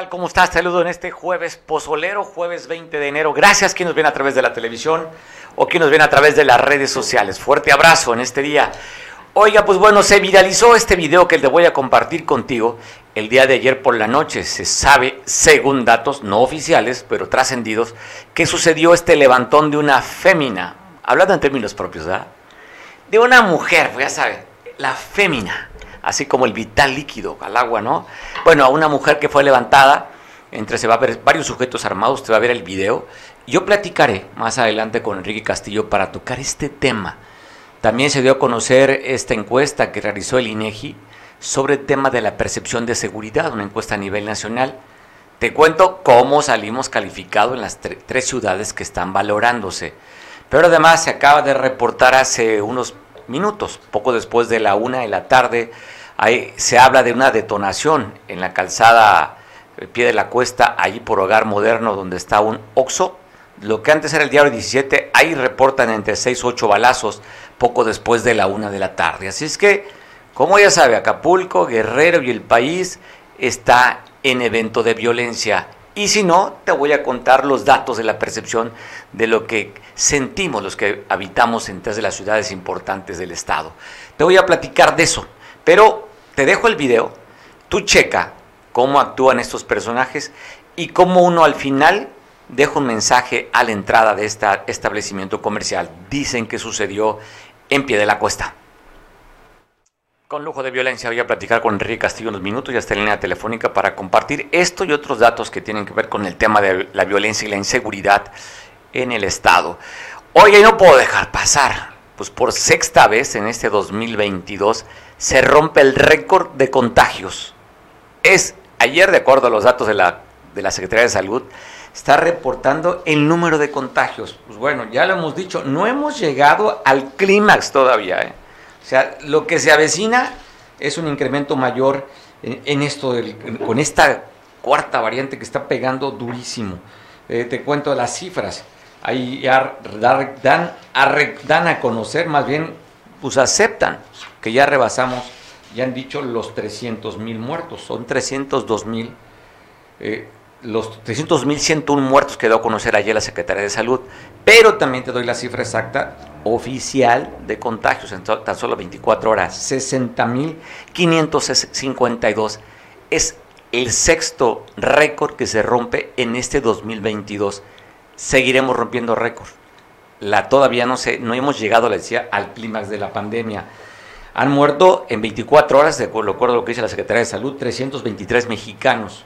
tal? ¿Cómo estás? Saludo en este jueves pozolero, jueves 20 de enero. Gracias quien nos viene a través de la televisión o quien nos viene a través de las redes sociales. Fuerte abrazo en este día. Oiga, pues bueno, se viralizó este video que te voy a compartir contigo el día de ayer por la noche. Se sabe, según datos no oficiales, pero trascendidos, que sucedió este levantón de una fémina. Hablando en términos propios, ¿verdad? De una mujer, pues ya sabes, la fémina así como el vital líquido al agua, ¿no? Bueno, a una mujer que fue levantada, entre se va a ver varios sujetos armados, te va a ver el video. Yo platicaré más adelante con Enrique Castillo para tocar este tema. También se dio a conocer esta encuesta que realizó el INEGI sobre el tema de la percepción de seguridad, una encuesta a nivel nacional. Te cuento cómo salimos calificados en las tres ciudades que están valorándose. Pero además se acaba de reportar hace unos minutos, poco después de la una de la tarde, ahí se habla de una detonación en la calzada el pie de la cuesta, ahí por Hogar Moderno, donde está un Oxo. Lo que antes era el diario 17, ahí reportan entre 6 o 8 balazos poco después de la una de la tarde. Así es que, como ya sabe, Acapulco, Guerrero y el país está en evento de violencia y si no, te voy a contar los datos de la percepción de lo que sentimos los que habitamos en tres de las ciudades importantes del estado. Te voy a platicar de eso, pero te dejo el video, tú checa cómo actúan estos personajes y cómo uno al final deja un mensaje a la entrada de este establecimiento comercial. Dicen que sucedió en pie de la cuesta. Con lujo de violencia voy a platicar con Enrique Castillo unos minutos, ya está en línea telefónica para compartir esto y otros datos que tienen que ver con el tema de la violencia y la inseguridad en el Estado. Oye, no puedo dejar pasar, pues por sexta vez en este 2022 se rompe el récord de contagios. Es ayer, de acuerdo a los datos de la, de la Secretaría de Salud, está reportando el número de contagios. Pues bueno, ya lo hemos dicho, no hemos llegado al clímax todavía, ¿eh? O sea, lo que se avecina es un incremento mayor en, esto, con esta cuarta variante que está pegando durísimo. Eh, te cuento las cifras. Ahí ya dan, a, dan a conocer, más bien, pues aceptan que ya rebasamos, ya han dicho los 300 mil muertos, son 302 mil. Eh, los 300.101 muertos que dio a conocer ayer la Secretaría de Salud, pero también te doy la cifra exacta oficial de contagios en tan solo 24 horas, 60.552. Es el sexto récord que se rompe en este 2022. Seguiremos rompiendo récords. La, todavía no, sé, no hemos llegado, le decía, al clímax de la pandemia. Han muerto en 24 horas, de acuerdo a lo que dice la Secretaría de Salud, 323 mexicanos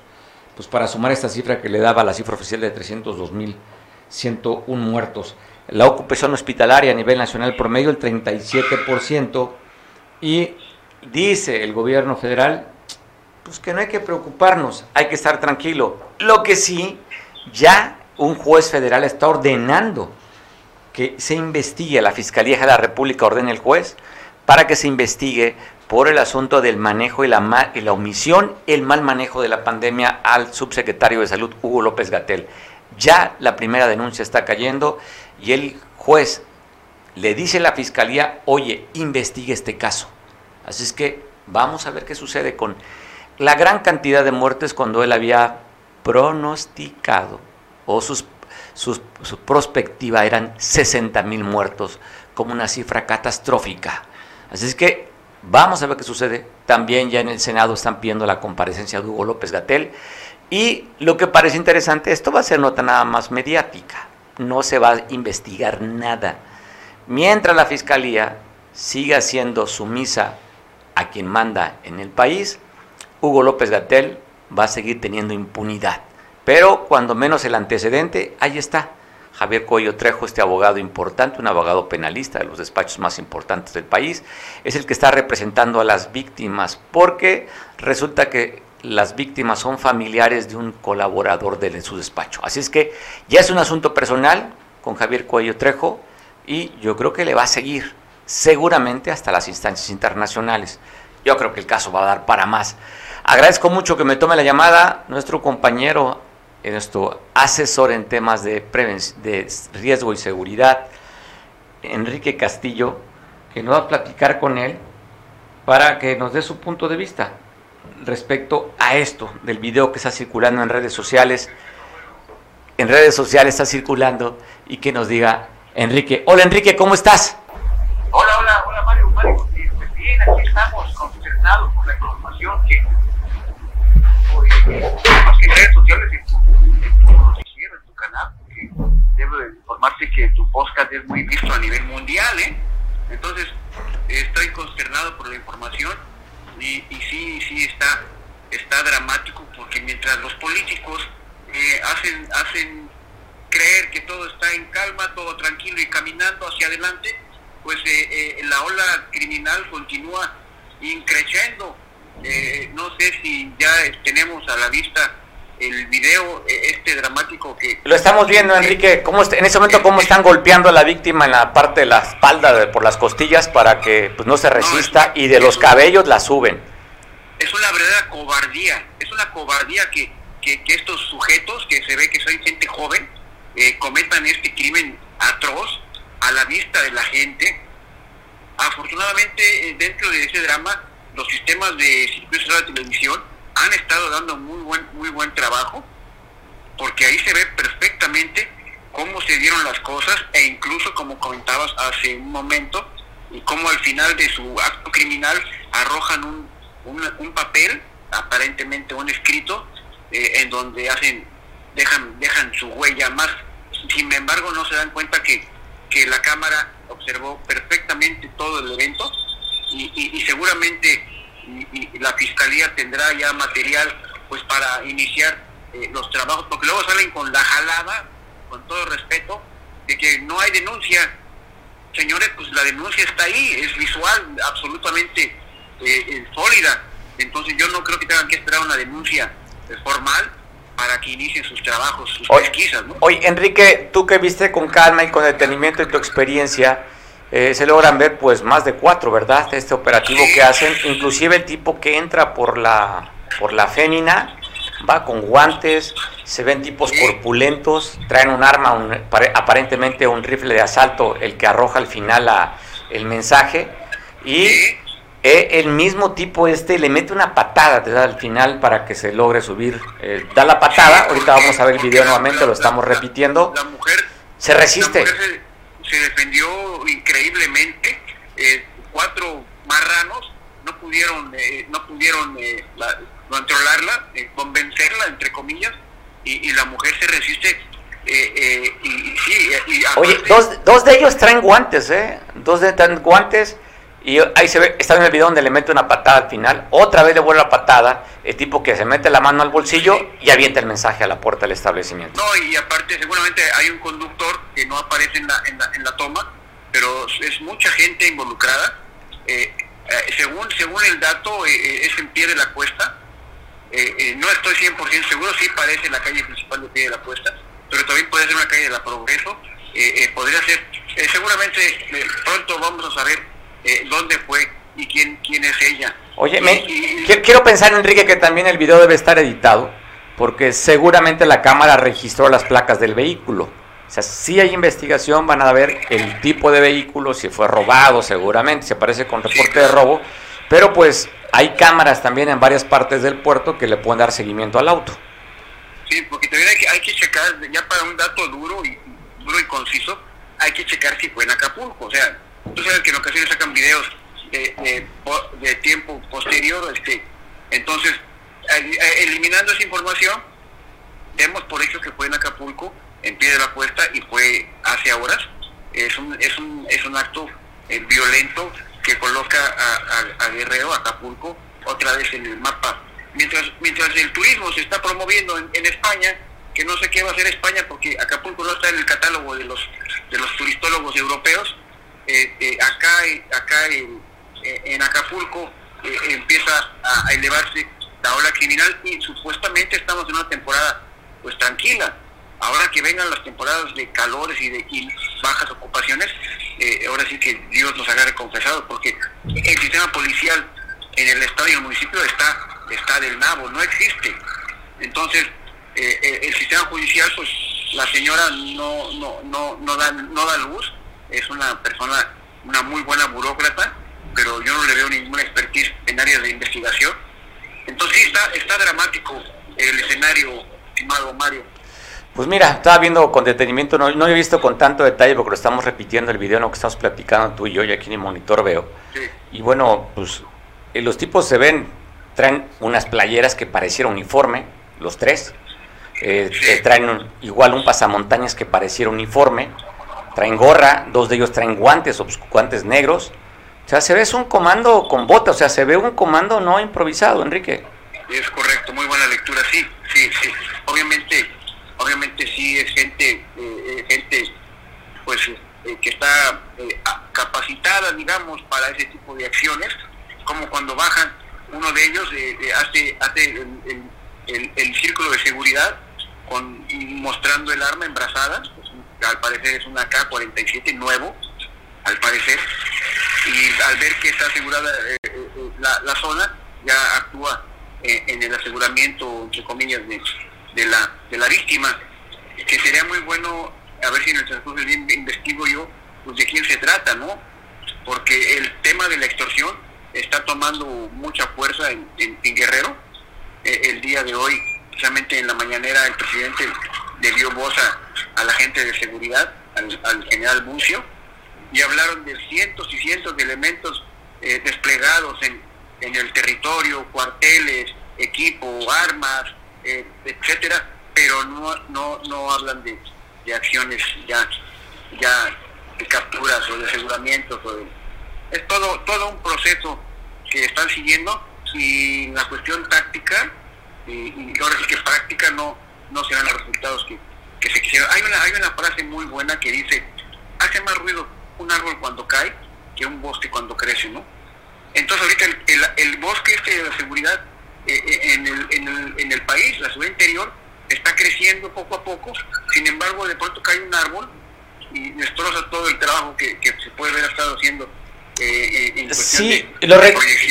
pues para sumar esta cifra que le daba la cifra oficial de 302.101 muertos. La ocupación hospitalaria a nivel nacional promedio el 37% y dice el gobierno federal pues que no hay que preocuparnos, hay que estar tranquilo. Lo que sí, ya un juez federal está ordenando que se investigue, la Fiscalía de la República ordena el juez para que se investigue por el asunto del manejo y la, y la omisión, el mal manejo de la pandemia al subsecretario de Salud, Hugo López Gatel. Ya la primera denuncia está cayendo y el juez le dice a la fiscalía, oye, investigue este caso. Así es que vamos a ver qué sucede con la gran cantidad de muertes cuando él había pronosticado o sus, su prospectiva eran 60 mil muertos como una cifra catastrófica. Así es que Vamos a ver qué sucede. También ya en el Senado están pidiendo la comparecencia de Hugo López Gatel. Y lo que parece interesante, esto va a ser nota nada más mediática. No se va a investigar nada. Mientras la Fiscalía siga siendo sumisa a quien manda en el país, Hugo López Gatel va a seguir teniendo impunidad. Pero cuando menos el antecedente, ahí está. Javier Cuello Trejo, este abogado importante, un abogado penalista de los despachos más importantes del país, es el que está representando a las víctimas, porque resulta que las víctimas son familiares de un colaborador de su despacho. Así es que ya es un asunto personal con Javier Cuello Trejo y yo creo que le va a seguir seguramente hasta las instancias internacionales. Yo creo que el caso va a dar para más. Agradezco mucho que me tome la llamada nuestro compañero nuestro asesor en temas de, de riesgo y seguridad, Enrique Castillo, que nos va a platicar con él para que nos dé su punto de vista. respecto a esto del video que está circulando en redes sociales. En redes sociales está circulando y que nos diga Enrique. Hola Enrique, ¿cómo estás? Hola, hola, hola Mario, Mario. Bien, aquí estamos consternados por la información que, que en redes sociales en tu canal, porque debo de informarte que tu podcast es muy visto a nivel mundial, ¿eh? Entonces, estoy consternado por la información y, y sí, sí está, está dramático porque mientras los políticos eh, hacen, hacen creer que todo está en calma, todo tranquilo y caminando hacia adelante, pues eh, eh, la ola criminal continúa increciendo. No sé si ya tenemos a la vista el video este dramático que lo estamos viendo Enrique. Cómo en ese momento cómo están golpeando a la víctima en la parte de la espalda por las costillas para que pues, no se resista y de los cabellos la suben es una verdadera cobardía es una cobardía que, que, estos sujetos que se ve que son gente joven eh, cometan este crimen atroz a la vista de la gente. Afortunadamente eh, dentro de ese drama los sistemas de circuito de televisión han estado dando muy buen, muy buen trabajo, porque ahí se ve perfectamente cómo se dieron las cosas e incluso como comentabas hace un momento, y cómo al final de su acto criminal arrojan un, un, papel, aparentemente un escrito, eh, en donde hacen, dejan, dejan su huella más. Sin embargo, no se dan cuenta que, que la cámara observó perfectamente todo el evento y, y seguramente y, la fiscalía tendrá ya material pues para iniciar eh, los trabajos, porque luego salen con la jalada, con todo respeto, de que no hay denuncia. Señores, pues la denuncia está ahí, es visual, absolutamente eh, eh, sólida. Entonces yo no creo que tengan que esperar una denuncia formal para que inicien sus trabajos, sus pesquisas. ¿no? Oye, Enrique, tú que viste con calma y con detenimiento en tu experiencia, eh, se logran ver pues más de cuatro, ¿verdad? Este operativo que hacen, inclusive el tipo que entra por la por la fémina va con guantes, se ven tipos corpulentos, traen un arma, aparentemente un rifle de asalto, el que arroja al final el mensaje. Y eh, el mismo tipo este le mete una patada da al final para que se logre subir, eh, da la patada, ahorita vamos a ver el video nuevamente, lo estamos repitiendo, la mujer se resiste se defendió increíblemente. Eh, cuatro marranos no pudieron, eh, no pudieron eh, controlarla, convencerla, entre comillas, y, la mujer se resiste. y, sí, Oye, dos, dos de ellos traen guantes, ¿eh? Dos de traen guantes y ahí se ve, está en el video donde le mete una patada al final, otra vez le vuelve la patada, el tipo que se mete la mano al bolsillo y avienta el mensaje a la puerta del establecimiento. No, y aparte seguramente hay un conductor que no aparece en la, en la, toma, pero es mucha gente involucrada. Eh, eh, según, según el dato, eh, es en pie de la cuesta. no estoy 100% seguro, sí parece la calle principal de pie de la cuesta, pero también puede ser una calle de la Progreso. podría ser, seguramente pronto vamos a saber eh, dónde fue y quién, quién es ella. Oye, me, quiero pensar, Enrique, que también el video debe estar editado, porque seguramente la cámara registró las placas del vehículo. O sea, si hay investigación, van a ver el tipo de vehículo, si fue robado, seguramente, se parece con reporte de robo, pero pues hay cámaras también en varias partes del puerto que le pueden dar seguimiento al auto. Sí, porque también hay que, hay que checar, ya para un dato duro y duro y conciso, hay que checar si fue en Acapulco, o sea, tú sabes que en ocasiones sacan videos de, de, tiempo posterior, este, entonces, eliminando esa información, vemos por hecho que fue en Acapulco, en pie de la puesta, y fue hace horas. Es un, es un, es un acto eh, violento que coloca a, Guerrero, Acapulco, otra vez en el mapa. Mientras, mientras el turismo se está promoviendo en, en España, que no sé qué va a hacer España porque Acapulco no está en el catálogo de los de los turistólogos europeos, eh, eh, acá, acá en, en Acapulco eh, empieza a, elevarse la ola criminal y supuestamente estamos en una temporada pues tranquila. Ahora que vengan las temporadas de calores y de bajas ocupaciones, ahora sí que Dios nos agarre confesado, porque el sistema policial en el estado y el municipio está, está del nabo, no existe. Entonces, el sistema judicial, pues la señora no, no, no, no, da, no da luz, es una persona, una muy buena burócrata, pero yo no le veo ninguna expertise en áreas de investigación. Entonces sí, está, está dramático el escenario, estimado Mario. Pues mira, estaba viendo con detenimiento, no, no he visto con tanto detalle porque lo estamos repitiendo el video en lo que estamos platicando tú y yo y aquí en el monitor veo. Y bueno, pues eh, los tipos se ven, traen unas playeras que pareciera uniforme, los tres. Eh, eh, traen igual un pasamontañas que pareciera uniforme. Traen gorra, dos de ellos traen guantes, guantes negros. O sea, se ve es un comando con bota, o sea, se ve un comando no improvisado, Enrique. Es correcto, muy buena lectura, sí, sí, sí. Obviamente obviamente sí es gente, eh, eh, gente pues eh, que está capacitada, digamos, para ese tipo de acciones, como cuando bajan, uno de ellos hace, hace el, círculo de seguridad con mostrando el arma embrazada, al parecer es una K-47 nuevo, al parecer, y al ver que está asegurada la, la, zona, ya actúa en el aseguramiento, entre comillas, de, la, de la víctima, que sería muy bueno, a ver si en el transcurso del día investigo yo, pues de quién se trata, ¿no? Porque el tema de la extorsión está tomando mucha fuerza en, en, Guerrero. E, el día de hoy, precisamente en la mañanera, el presidente dio voz a, la gente de seguridad, al, general Bucio, y hablaron de cientos y cientos de elementos eh, desplegados en, el territorio, cuarteles, equipo, armas, eh, etcétera, pero no, no, no hablan de, de acciones ya, ya de capturas o de aseguramientos. O es todo, todo un proceso que están siguiendo y la cuestión táctica y, y ahora sí que práctica no, no se dan los resultados que, que se quisieron. Hay una, hay una frase muy buena que dice, hace más ruido un árbol cuando cae que un bosque cuando crece, ¿no? Entonces ahorita el, el, bosque este de la seguridad eh, eh, en, el, en, el, en el país, la ciudad interior, está creciendo poco a poco, sin embargo de pronto cae un árbol y destroza todo el trabajo que, se puede haber estado haciendo. Eh, en sí, lo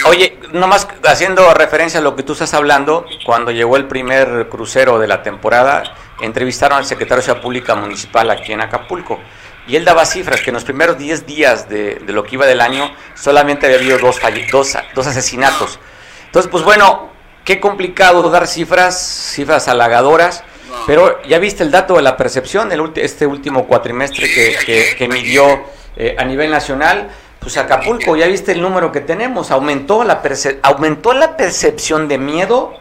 oye, nomás haciendo referencia a lo que tú estás hablando, cuando llegó el primer crucero de la temporada, entrevistaron al secretario de Ciudad Pública Municipal aquí en Acapulco. Y él daba cifras que en los primeros 10 días de, de, lo que iba del año solamente había habido dos, dos, dos asesinatos. Entonces, pues bueno, Qué complicado dar cifras, cifras halagadoras, pero ya viste el dato de la percepción, el, este último cuatrimestre que, que, midió eh, a nivel nacional, pues Acapulco, ya viste el número que tenemos, aumentó la, aumentó la percepción de miedo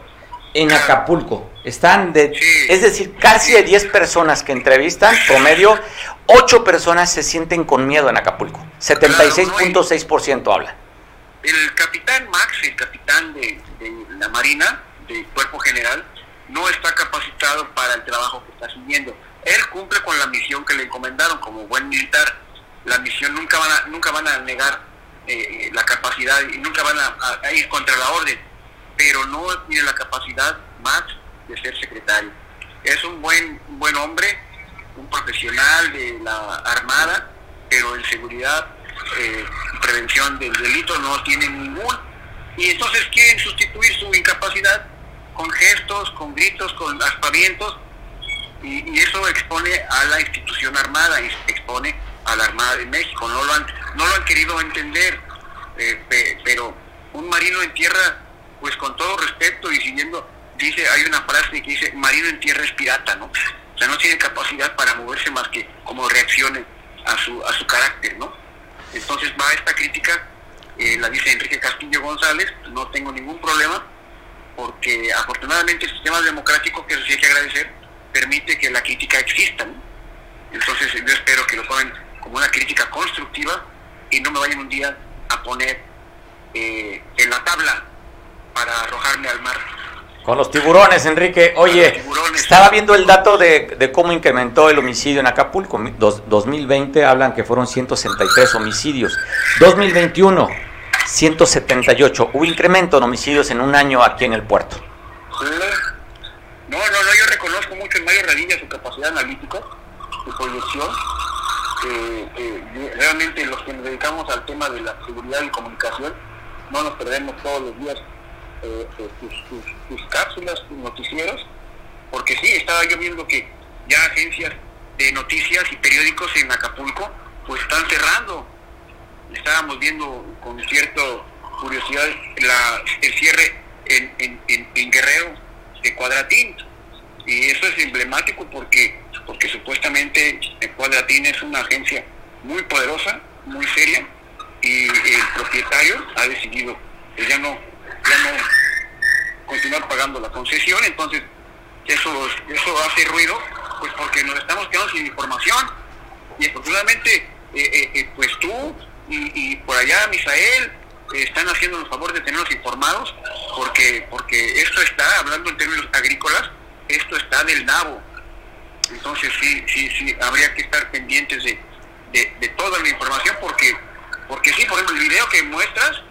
en Acapulco. Están de, es decir, casi de 10 personas que entrevistan, promedio, 8 personas se sienten con miedo en Acapulco. 76.6% habla. El capitán Max, el capitán de, la Marina, del Cuerpo General, no está capacitado para el trabajo que está haciendo. Él cumple con la misión que le encomendaron como buen militar. La misión nunca van a, nunca van a negar eh, la capacidad y nunca van a, ir contra la orden, pero no tiene la capacidad más de ser secretario. Es un buen, buen hombre, un profesional de la Armada, pero en seguridad, eh, prevención del delito no tiene ningún y entonces quieren sustituir su incapacidad con gestos, con gritos, con aspavientos, y, eso expone a la institución armada, y expone a la Armada de México. No lo han, no lo han querido entender, eh, pero un marino en tierra, pues con todo respeto y siguiendo, dice, hay una frase que dice, marino en tierra es pirata, ¿no? O sea, no tiene capacidad para moverse más que como reaccione a su, a su carácter, ¿no? Entonces va esta crítica eh, la dice Enrique Castillo González, no tengo ningún problema, porque afortunadamente el sistema democrático, que eso sí hay que agradecer, permite que la crítica exista. Entonces yo espero que lo tomen como una crítica constructiva y no me vayan un día a poner eh, en la tabla para arrojarme al mar. Con los tiburones, Enrique. Oye, estaba viendo el dato de, cómo incrementó el homicidio en Acapulco. Dos, 2020 hablan que fueron 163 homicidios. 2021, 178. Hubo incremento en homicidios en un año aquí en el puerto. No, no, no, yo reconozco mucho en Mario Radilla su capacidad analítica, su proyección. Eh, eh, realmente los que nos dedicamos al tema de la seguridad y comunicación, no nos perdemos todos los días eh, sus, cápsulas, sus noticieros, porque sí, estaba yo viendo que ya agencias de noticias y periódicos en Acapulco pues están cerrando. Estábamos viendo con cierta curiosidad la, el cierre en, en, Guerrero de Cuadratín. Y eso es emblemático porque, porque supuestamente Cuadratín es una agencia muy poderosa, muy seria, y el propietario ha decidido que ya no, ya no continuar pagando la concesión, entonces eso, eso hace ruido, pues porque nos estamos quedando sin información. Y afortunadamente, eh, eh, eh, pues tú y, por allá Misael están haciendo el favor de tenernos informados, porque, porque esto está, hablando en términos agrícolas, esto está del nabo. Entonces sí, sí, sí, habría que estar pendientes de, de, toda la información, porque, porque sí, por ejemplo, el video que muestras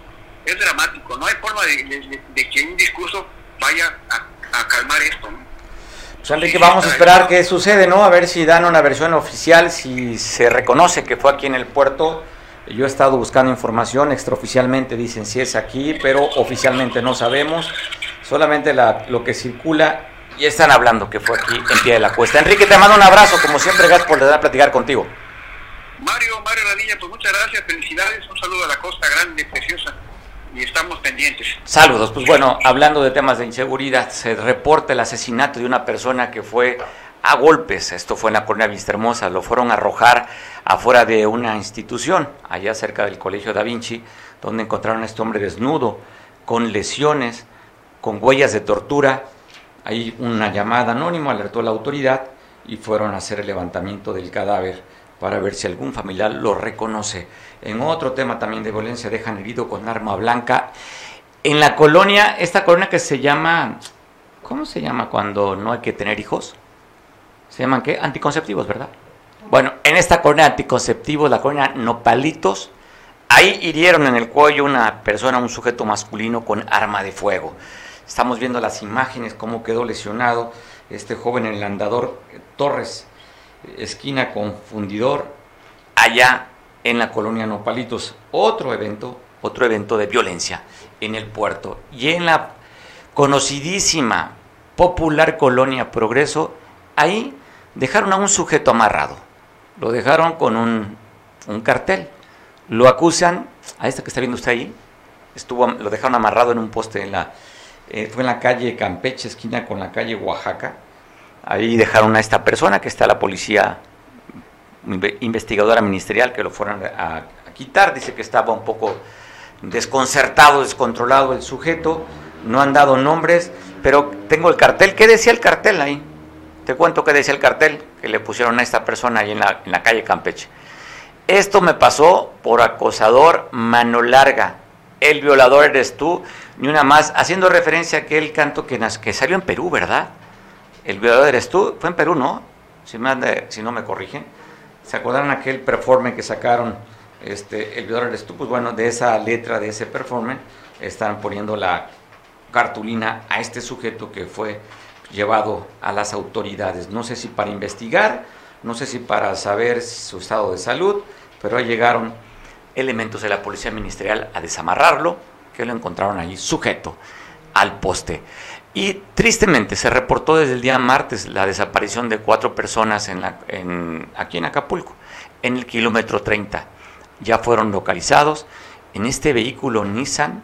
es dramático, no hay forma de, que un discurso vaya a, calmar esto. Pues Enrique, vamos a esperar qué sucede, ¿no? A ver si dan una versión oficial, si se reconoce que fue aquí en el puerto. Yo he estado buscando información, extraoficialmente dicen si es aquí, pero oficialmente no sabemos. Solamente la, lo que circula y están hablando que fue aquí en pie de la cuesta. Enrique, te mando un abrazo, como siempre, gracias por dar a platicar contigo. Mario, Mario Radilla, pues muchas gracias, felicidades, un saludo a la Costa Grande, preciosa y estamos pendientes. Saludos. Pues bueno, hablando de temas de inseguridad, se reporta el asesinato de una persona que fue a golpes. Esto fue en la colonia Vistahermosa. Lo fueron a arrojar afuera de una institución, allá cerca del Colegio Da Vinci, donde encontraron a este hombre desnudo, con lesiones, con huellas de tortura. Hay una llamada anónima, alertó a la autoridad y fueron a hacer el levantamiento del cadáver para ver si algún familiar lo reconoce. En otro tema también de violencia dejan herido con arma blanca. En la colonia, esta colonia que se llama, ¿cómo se llama cuando no hay que tener hijos? ¿Se llaman qué? Anticonceptivos, ¿verdad? Bueno, en esta colonia anticonceptivos, la colonia Nopalitos, ahí hirieron en el cuello una persona, un sujeto masculino con arma de fuego. Estamos viendo las imágenes, cómo quedó lesionado este joven en el andador Torres esquina con fundidor, allá en la colonia Nopalitos. Otro evento, otro evento de violencia en el puerto. Y en la conocidísima, popular colonia Progreso, ahí dejaron a un sujeto amarrado. Lo dejaron con un, cartel. Lo acusan, a este que está viendo usted ahí, estuvo, lo dejaron amarrado en un poste en la, eh, fue en la calle Campeche, esquina con la calle Oaxaca Ahí dejaron a esta persona que está la policía investigadora ministerial que lo fueron a, quitar. Dice que estaba un poco desconcertado, descontrolado el sujeto. No han dado nombres, pero tengo el cartel. ¿Qué decía el cartel ahí? Te cuento qué decía el cartel que le pusieron a esta persona ahí en la, en la calle Campeche. Esto me pasó por acosador mano larga. El violador eres tú. Ni una más, haciendo referencia a aquel canto que, que salió en Perú, ¿verdad? El violador eres tú, fue en Perú, ¿no? Si, no me corrigen. ¿Se acordaron aquel performance que sacaron? Este, el violador eres tú, pues bueno, de esa letra, de ese performance, están poniendo la cartulina a este sujeto que fue llevado a las autoridades. No sé si para investigar, no sé si para saber su estado de salud, pero llegaron elementos de la policía ministerial a desamarrarlo, que lo encontraron ahí sujeto al poste. Y tristemente se reportó desde el día martes la desaparición de cuatro personas en, aquí en Acapulco, en el kilómetro 30. Ya fueron localizados en este vehículo Nissan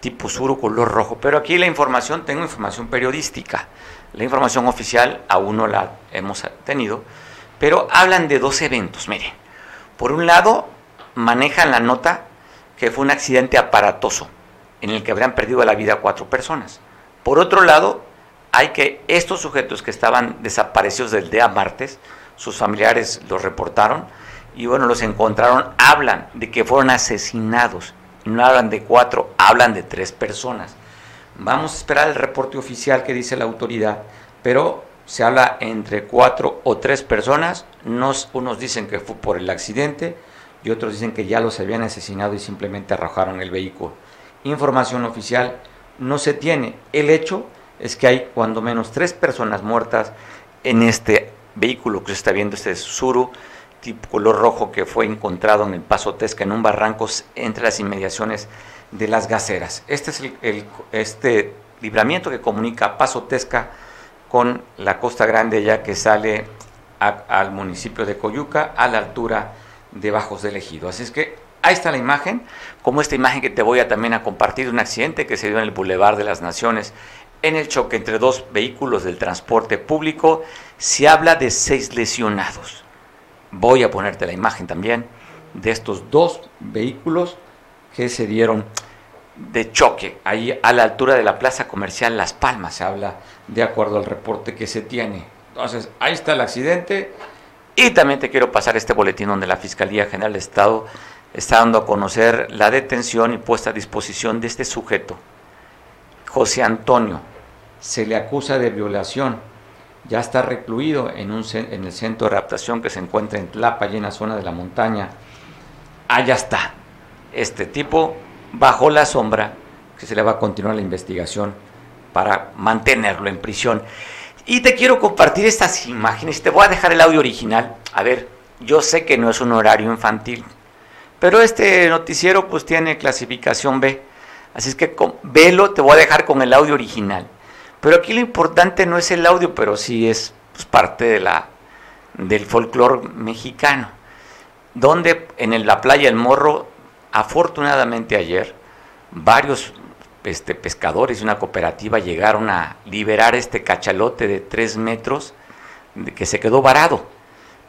tipo Suro color rojo. Pero aquí la información, tengo información periodística. La información oficial aún no la hemos tenido, pero hablan de dos eventos. Miren, por un lado, manejan la nota que fue un accidente aparatoso en el que habrían perdido la vida cuatro personas. Por otro lado, hay que estos sujetos que estaban desaparecidos del día martes, sus familiares los reportaron y bueno, los encontraron, hablan de que fueron asesinados. No hablan de cuatro, hablan de tres personas. Vamos a esperar el reporte oficial que dice la autoridad, pero se habla entre cuatro o tres personas. unos dicen que fue por el accidente y otros dicen que ya los habían asesinado y simplemente arrojaron el vehículo. Información oficial no se tiene. El hecho es que hay cuando menos tres personas muertas en este vehículo que se está viendo, este Suru, tipo color rojo que fue encontrado en el Paso Tesca, en un barranco entre las inmediaciones de las gaceras. Este es el, este libramiento que comunica Paso Tesca con la Costa Grande ya que sale al municipio de Coyuca a la altura de Bajos del Ejido. Así es que Ahí está la imagen, como esta imagen que te voy a también a compartir de un accidente que se dio en el Boulevard de las Naciones en el choque entre dos vehículos del transporte público. Se habla de seis lesionados. Voy a ponerte la imagen también de estos dos vehículos que se dieron de choque ahí a la altura de la plaza comercial Las Palmas, se habla de acuerdo al reporte que se tiene. Entonces, ahí está el accidente y también te quiero pasar este boletín donde la Fiscalía General del Estado está dando a conocer la detención y puesta a disposición de este sujeto, José Antonio. Se le acusa de violación. Ya está recluido en, un, en el centro de adaptación que se encuentra en Tlapa, y en la zona de la montaña. Allá está. Este tipo bajo la sombra que se le va a continuar la investigación para mantenerlo en prisión. Y te quiero compartir estas imágenes. Te voy a dejar el audio original. A ver, yo sé que no es un horario infantil, pero este noticiero pues tiene clasificación B. Así es que con, velo, te voy a dejar con el audio original. Pero aquí lo importante no es el audio, pero sí es pues, parte de la, del folclore mexicano. Donde en la playa El Morro, afortunadamente ayer, varios este, pescadores y una cooperativa llegaron a liberar este cachalote de tres metros que se quedó varado.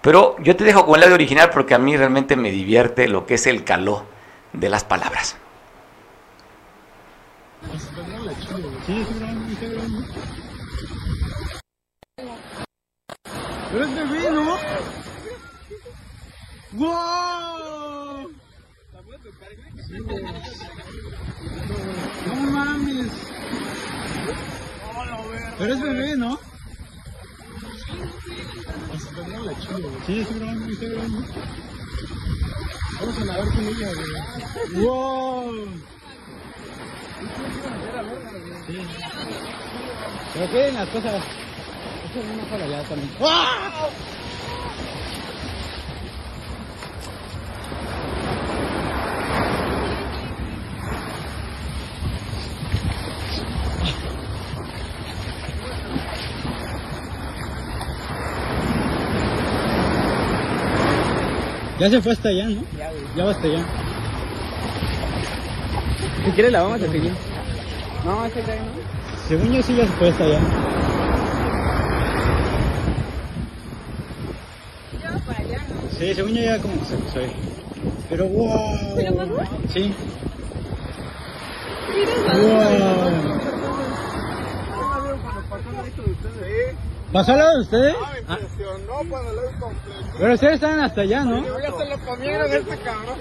Pero yo te dejo con el audio original porque a mí realmente me divierte lo que es el caló de las palabras. Pero es bebé, ¿no? ¡Wow! Mames. Pero es bebé, ¿no? Sí, es grande, es grande. Vamos a nadar con ella, güey. ¡Wow! Sí. Pero queden las cosas. Eso es una para allá también. ¡Wow! Ya se fue hasta allá, ¿no? Ya, Ya va hasta allá. Si quieres la vamos a seguir. No, ese trae, ¿no? Según yo sí ya se fue hasta allá. Ya para allá, ¿no? Sí, según yo ya como que se puso ahí. Pero wow. ¿Pero vamos? Sí. Wow. ¿Pasó al lado de ustedes? Ah, impresionó cuando lo vi completo. pero ustedes estaban hasta allá, ¿no? Comieron este cabrón.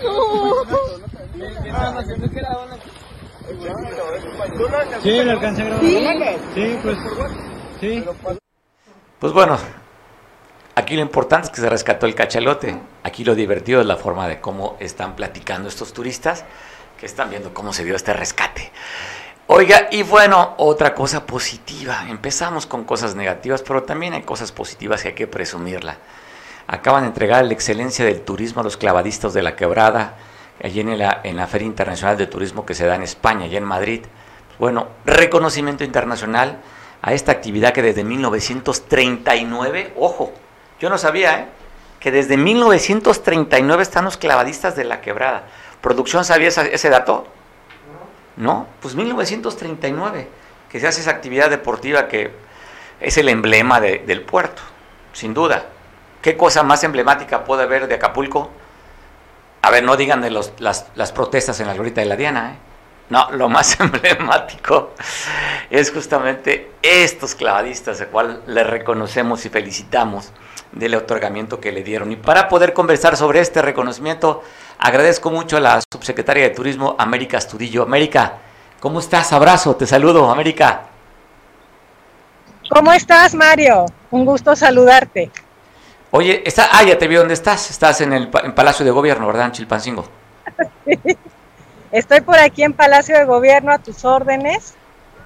Sí, lo alcancé a grabar. Sí, pues. Sí. Pues bueno, aquí lo importante es que se rescató el cachalote. Aquí lo divertido es la forma de cómo están platicando estos turistas que están viendo cómo se dio este rescate. Oiga, y bueno, otra cosa positiva. Empezamos con cosas negativas, pero también hay cosas positivas que hay que presumirla. Acaban de entregar la excelencia del turismo a los clavadistas de la quebrada, allí en la, en la Feria Internacional de Turismo que se da en España, allá en Madrid. Bueno, reconocimiento internacional a esta actividad que desde 1939, ojo, yo no sabía, ¿eh? que desde 1939 están los clavadistas de la quebrada. ¿Producción sabía ese dato? No, pues 1939, que se hace esa actividad deportiva que es el emblema de- del puerto, sin duda. ¿Qué cosa más emblemática puede haber de Acapulco? A ver, no digan de las, protestas en la glorieta de la Diana, ¿eh? No, lo más emblemático es justamente estos clavadistas, al cual les reconocemos y felicitamos del otorgamiento que le dieron. Y para poder conversar sobre este reconocimiento, agradezco mucho a la subsecretaria de Turismo, América Astudillo. América, ¿cómo estás? Abrazo, te saludo, América. ¿Cómo estás, Mario? Un gusto saludarte. Oye, está, ah, ya te vi dónde estás. Estás en el Palacio de Gobierno, ¿verdad? En Chilpancingo. Estoy por aquí en Palacio de Gobierno a tus órdenes.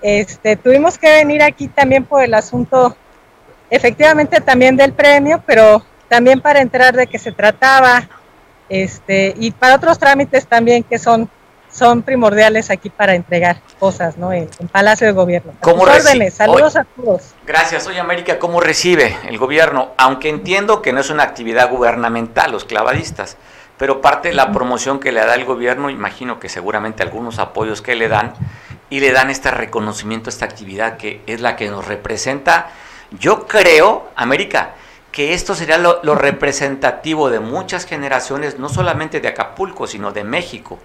Este, tuvimos que venir aquí también por el asunto, efectivamente también del premio, pero también para enterar de qué se trataba, este, y para otros trámites también que son, son primordiales aquí para entregar cosas, ¿no? En, en Palacio de Gobierno. ¿Cómo órdenes, saludos a todos. Gracias. Oye, América, ¿cómo recibe el gobierno? Aunque entiendo que no es una actividad gubernamental, los clavadistas, pero parte de la promoción que le da el gobierno, imagino que seguramente algunos apoyos que le dan, y le dan este reconocimiento a esta actividad que es la que nos representa. Yo creo, América, que esto sería lo, lo representativo de muchas generaciones, no solamente de Acapulco, sino de México,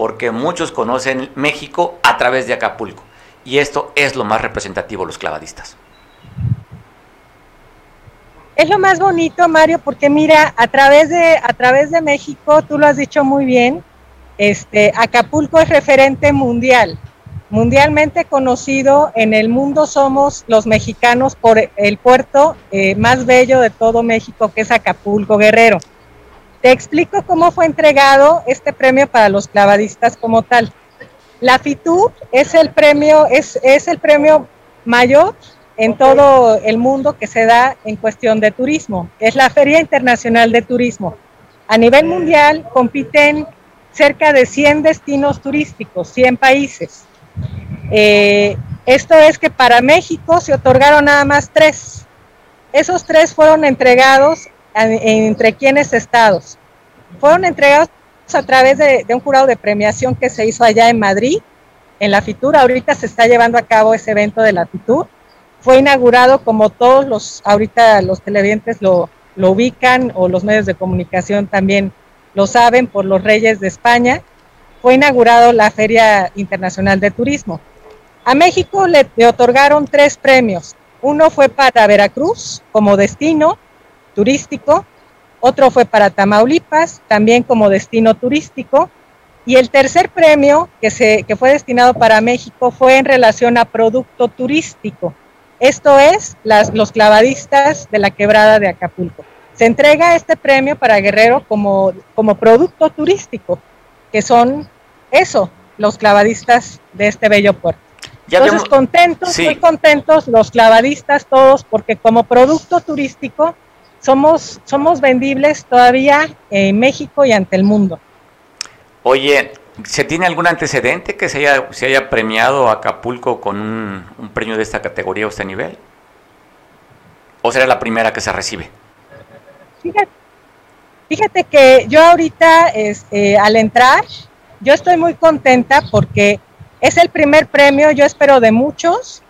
porque muchos conocen México a través de Acapulco. Y esto es lo más representativo, los clavadistas. Es lo más bonito, Mario, porque mira, a través de, a través de México, tú lo has dicho muy bien, este, Acapulco es referente mundial, mundialmente conocido. En el mundo somos los mexicanos por el puerto eh, más bello de todo México, que es Acapulco Guerrero. Te explico cómo fue entregado este premio para los clavadistas como tal. La FITUR es el premio, es, es el premio mayor en todo el mundo que se da en cuestión de turismo. Es la Feria Internacional de Turismo. A nivel mundial compiten cerca de 100 destinos turísticos, 100 países. Eh, esto es que para México se otorgaron nada más tres. Esos tres fueron entregados entre quienes estados. Fueron entregados a través de, un jurado de premiación que se hizo allá en Madrid, en la FITUR. Ahorita se está llevando a cabo ese evento de la FITUR fue inaugurado como todos los, ahorita los televidentes lo, lo ubican o los medios de comunicación también lo saben por los Reyes de España, fue inaugurado la Feria Internacional de Turismo. A México le, le, otorgaron tres premios. Uno fue para Veracruz como destino turístico, otro fue para Tamaulipas también como destino turístico y el tercer premio que, se, que fue destinado para México fue en relación a producto turístico. Esto es las, los clavadistas de la quebrada de Acapulco. Se entrega este premio para Guerrero como, como producto turístico, que son eso, los clavadistas de este bello puerto. Ya Entonces, contentos, sí. muy contentos los clavadistas todos, porque como producto turístico somos, somos vendibles todavía en México y ante el mundo. Oye, ¿Se tiene algún antecedente que se haya, se haya premiado Acapulco con un, un, premio de esta categoría o este nivel? ¿O será la primera que se recibe? Fíjate, fíjate que yo ahorita, este, al entrar, yo estoy muy contenta porque es el primer premio, yo espero de muchos,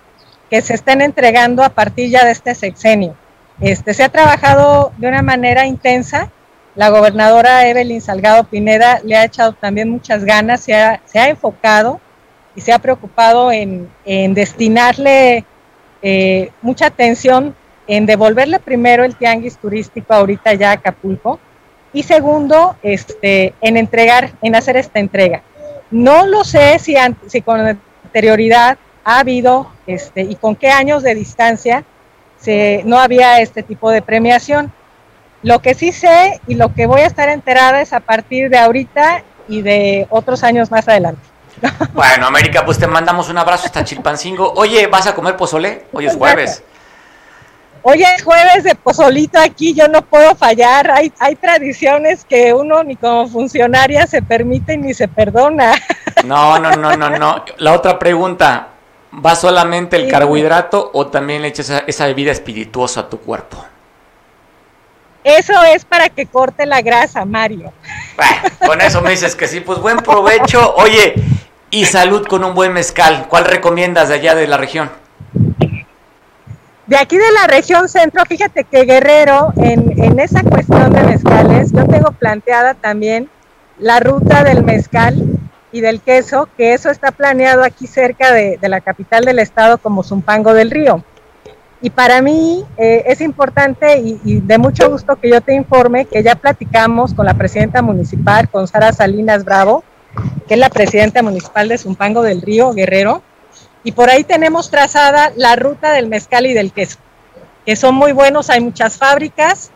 que se estén entregando a partir ya de este sexenio. Este, se ha trabajado de una manera intensa la gobernadora Evelyn Salgado Pineda le ha echado también muchas ganas, se ha, se ha enfocado y se ha preocupado en, destinarle eh, mucha atención en devolverle primero el tianguis turístico ahorita ya a Acapulco y segundo, este, en entregar, en hacer esta entrega. No lo sé si, si con anterioridad ha habido este, y con qué años de distancia se, no había este tipo de premiación lo que sí sé y lo que voy a estar enterada es a partir de ahorita y de otros años más adelante. Bueno, América, pues te mandamos un abrazo hasta Chilpancingo. Oye, ¿vas a comer pozole? Hoy es jueves. Hoy es jueves de pozolito aquí, yo no puedo fallar. Hay, hay tradiciones que uno ni como funcionaria se permite ni se perdona. No, no, no, no, no. La otra pregunta, ¿va solamente el carbohidrato o también le echas esa, bebida espirituosa a tu cuerpo? Eso es para que corte la grasa, Mario. Bueno, con eso me dices que sí, pues buen provecho. Oye, y salud con un buen mezcal. ¿Cuál recomiendas de allá de la región? De aquí de la región centro, fíjate que Guerrero, en, en esa cuestión de mezcales, yo tengo planteada también la ruta del mezcal y del queso, que eso está planeado aquí cerca de, de la capital del estado como Zumpango del Río. Y para mí eh, es importante y, y, de mucho gusto que yo te informe que ya platicamos con la presidenta municipal, con Sara Salinas Bravo, que es la presidenta municipal de Zumpango del Río, Guerrero, y por ahí tenemos trazada la ruta del mezcal y del queso, que son muy buenos, hay muchas fábricas.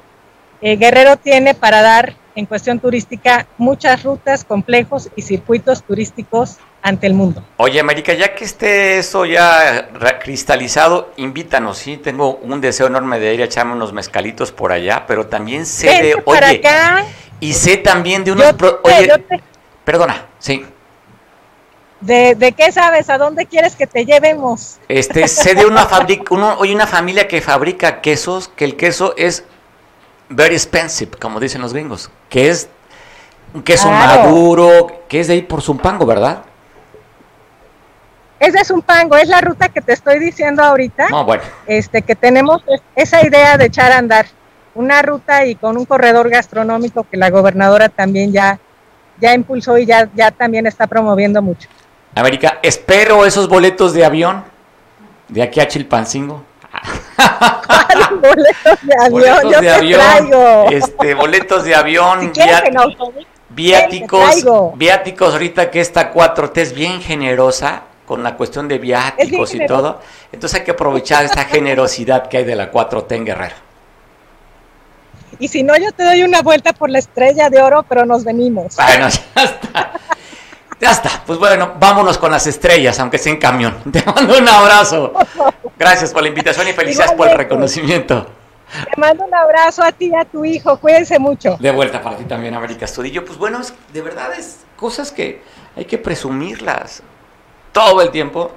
Eh, Guerrero tiene para dar en cuestión turística muchas rutas, complejos y circuitos turísticos ante el mundo. Oye, América, ya que esté eso ya cristalizado, invítanos, sí, tengo un deseo enorme de ir a echarme unos mezcalitos por allá, pero también sé Vente de, para oye, acá. y sé también de unos, Yo pro- te- oye, yo te- perdona, sí, ¿De, ¿De qué sabes? ¿A dónde quieres que te llevemos? este, sé de una fábrica, uno, oye, una familia que fabrica quesos, que el queso es very expensive, como dicen los gringos, que es un queso Claro. maduro, que es de ahí por Zumpango, ¿verdad? Es de Zumpango, es la ruta que te estoy diciendo ahorita, No, bueno. este, que tenemos es- esa idea de echar a andar una ruta y con un corredor gastronómico que la gobernadora también ya, ya impulsó y ya, ya también está promoviendo mucho. América, espero esos boletos de avión de aquí a Chilpancingo. boletos de avión, boletos yo de te avión, traigo. este, boletos de avión, si viáticos, viáticos ahorita que esta 4T es bien generosa con la cuestión de viáticos y todo. Entonces hay que aprovechar esta generosidad que hay de la 4T en Guerrero. y si no, yo te doy una vuelta por la estrella de oro, pero nos venimos. Bueno, ya está. Ya está. Pues bueno, vámonos con las estrellas, aunque sea en camión. Te mando un abrazo. Gracias por la invitación y felicidades por el reconocimiento. Te mando un abrazo a ti y a tu hijo, cuídense mucho. De vuelta para ti también, América Estudillo. Pues bueno, es- de verdad es cosas que hay que presumirlas todo el tiempo.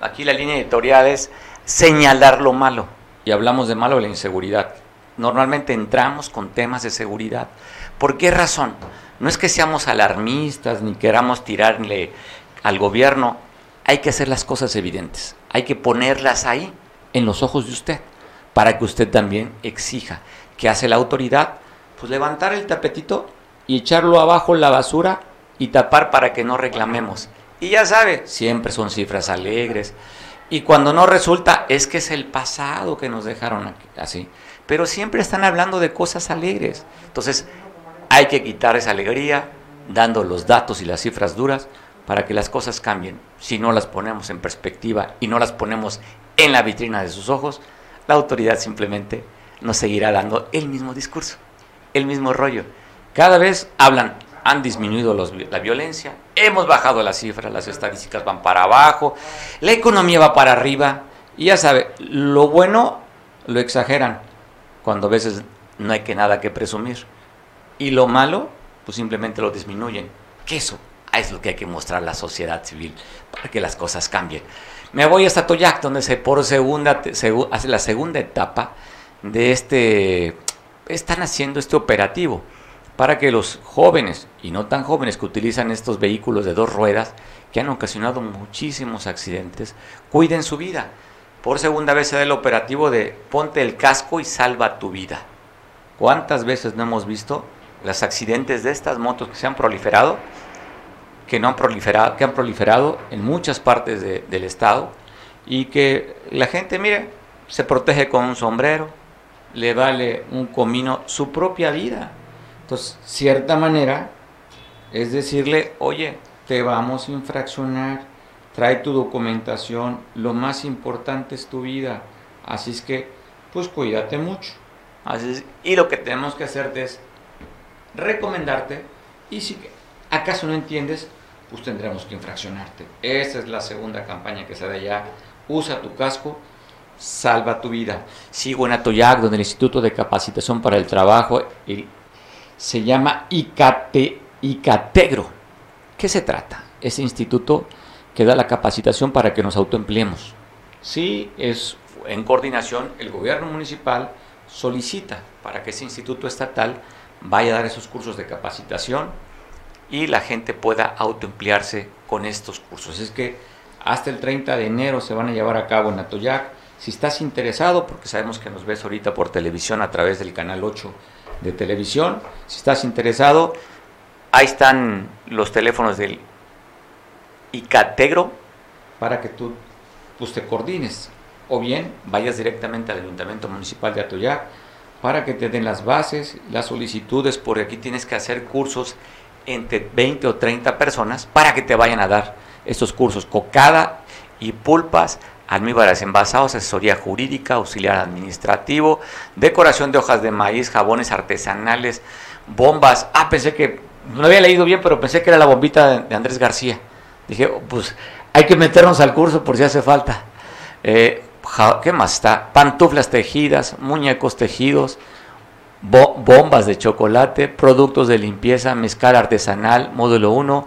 Aquí la línea editorial es señalar lo malo. Y hablamos de malo de la inseguridad. Normalmente entramos con temas de seguridad. ¿Por qué razón? No es que seamos alarmistas ni queramos tirarle al gobierno. Hay que hacer las cosas evidentes. Hay que ponerlas ahí, en los ojos de usted, para que usted también exija. ¿Qué hace la autoridad? Pues levantar el tapetito y echarlo abajo en la basura y tapar para que no reclamemos. Y ya sabe, siempre son cifras alegres. Y cuando no resulta, es que es el pasado que nos dejaron aquí- así. Pero siempre están hablando de cosas alegres. Entonces, hay que quitar esa alegría, dando los datos y las cifras duras para que las cosas cambien. Si no las ponemos en perspectiva y no las ponemos en la vitrina de sus ojos, la autoridad simplemente nos seguirá dando el mismo discurso, el mismo rollo. Cada vez hablan, han disminuido la violencia, hemos bajado las cifras, las estadísticas van para abajo, la economía va para arriba, y ya sabe, lo bueno lo exageran, cuando a veces no hay que nada que presumir. Y lo malo, pues simplemente lo disminuyen. Que eso es lo que hay que mostrar la sociedad civil para que las cosas cambien. Me voy hasta Toyac, donde se por segunda hace la segunda etapa de este están haciendo este operativo para que los jóvenes y no tan jóvenes que utilizan estos vehículos de dos ruedas que han ocasionado muchísimos accidentes cuiden su vida. Por segunda vez se da el operativo de ponte el casco y salva tu vida. ¿Cuántas veces no hemos visto los accidentes de estas motos que se han proliferado? Que, no han, proliferado, que han proliferado en muchas partes de- del estado y que la gente, mire, se protege con un sombrero, le vale un comino su propia vida. Entonces, cierta manera es decirle, oye, te vamos a infraccionar, trae tu documentación, lo más importante es tu vida, así es que, pues cuídate mucho. Así es, y lo que tenemos que hacerte es recomendarte y si acaso no entiendes, pues tendremos que infraccionarte. Esa es la segunda campaña que se da ya. Usa tu casco, salva tu vida. Sigo en Atoyac, donde el Instituto de Capacitación para el Trabajo se llama ICATE, ICATEGRO. ¿Qué se trata? Ese instituto que da la capacitación para que nos autoempleemos. Sí, es en coordinación, el gobierno municipal solicita para que ese instituto estatal vaya a dar esos cursos de capacitación y la gente pueda autoemplearse con estos cursos. Es que hasta el 30 de enero se van a llevar a cabo en Atoyac. Si estás interesado, porque sabemos que nos ves ahorita por televisión a través del canal 8 de televisión, si estás interesado, ahí están los teléfonos del ICATEGRO para que tú pues, te coordines o bien vayas directamente al Ayuntamiento Municipal de Atoyac para que te den las bases, las solicitudes, porque aquí tienes que hacer cursos entre 20 o 30 personas para que te vayan a dar estos cursos, cocada y pulpas, almíbares envasados, asesoría jurídica, auxiliar administrativo, decoración de hojas de maíz, jabones artesanales, bombas. Ah, pensé que, no había leído bien, pero pensé que era la bombita de, Andrés García. Dije, oh, pues hay que meternos al curso por si hace falta. Eh, ¿Qué más está? Pantuflas tejidas, muñecos tejidos, bo- bombas de chocolate, productos de limpieza, mezcal artesanal, módulo 1,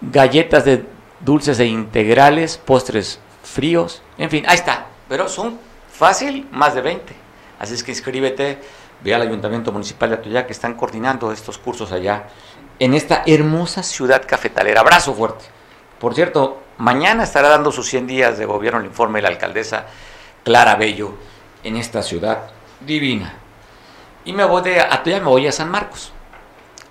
galletas de dulces e integrales, postres fríos, en fin, ahí está. Pero son fácil, más de 20. Así es que inscríbete, ve al Ayuntamiento Municipal de Atoyac que están coordinando estos cursos allá en esta hermosa ciudad cafetalera. Abrazo fuerte. Por cierto, mañana estará dando sus 100 días de gobierno el informe de la alcaldesa Clara Bello en esta ciudad divina. Y me voy de Atoya, me voy a San Marcos,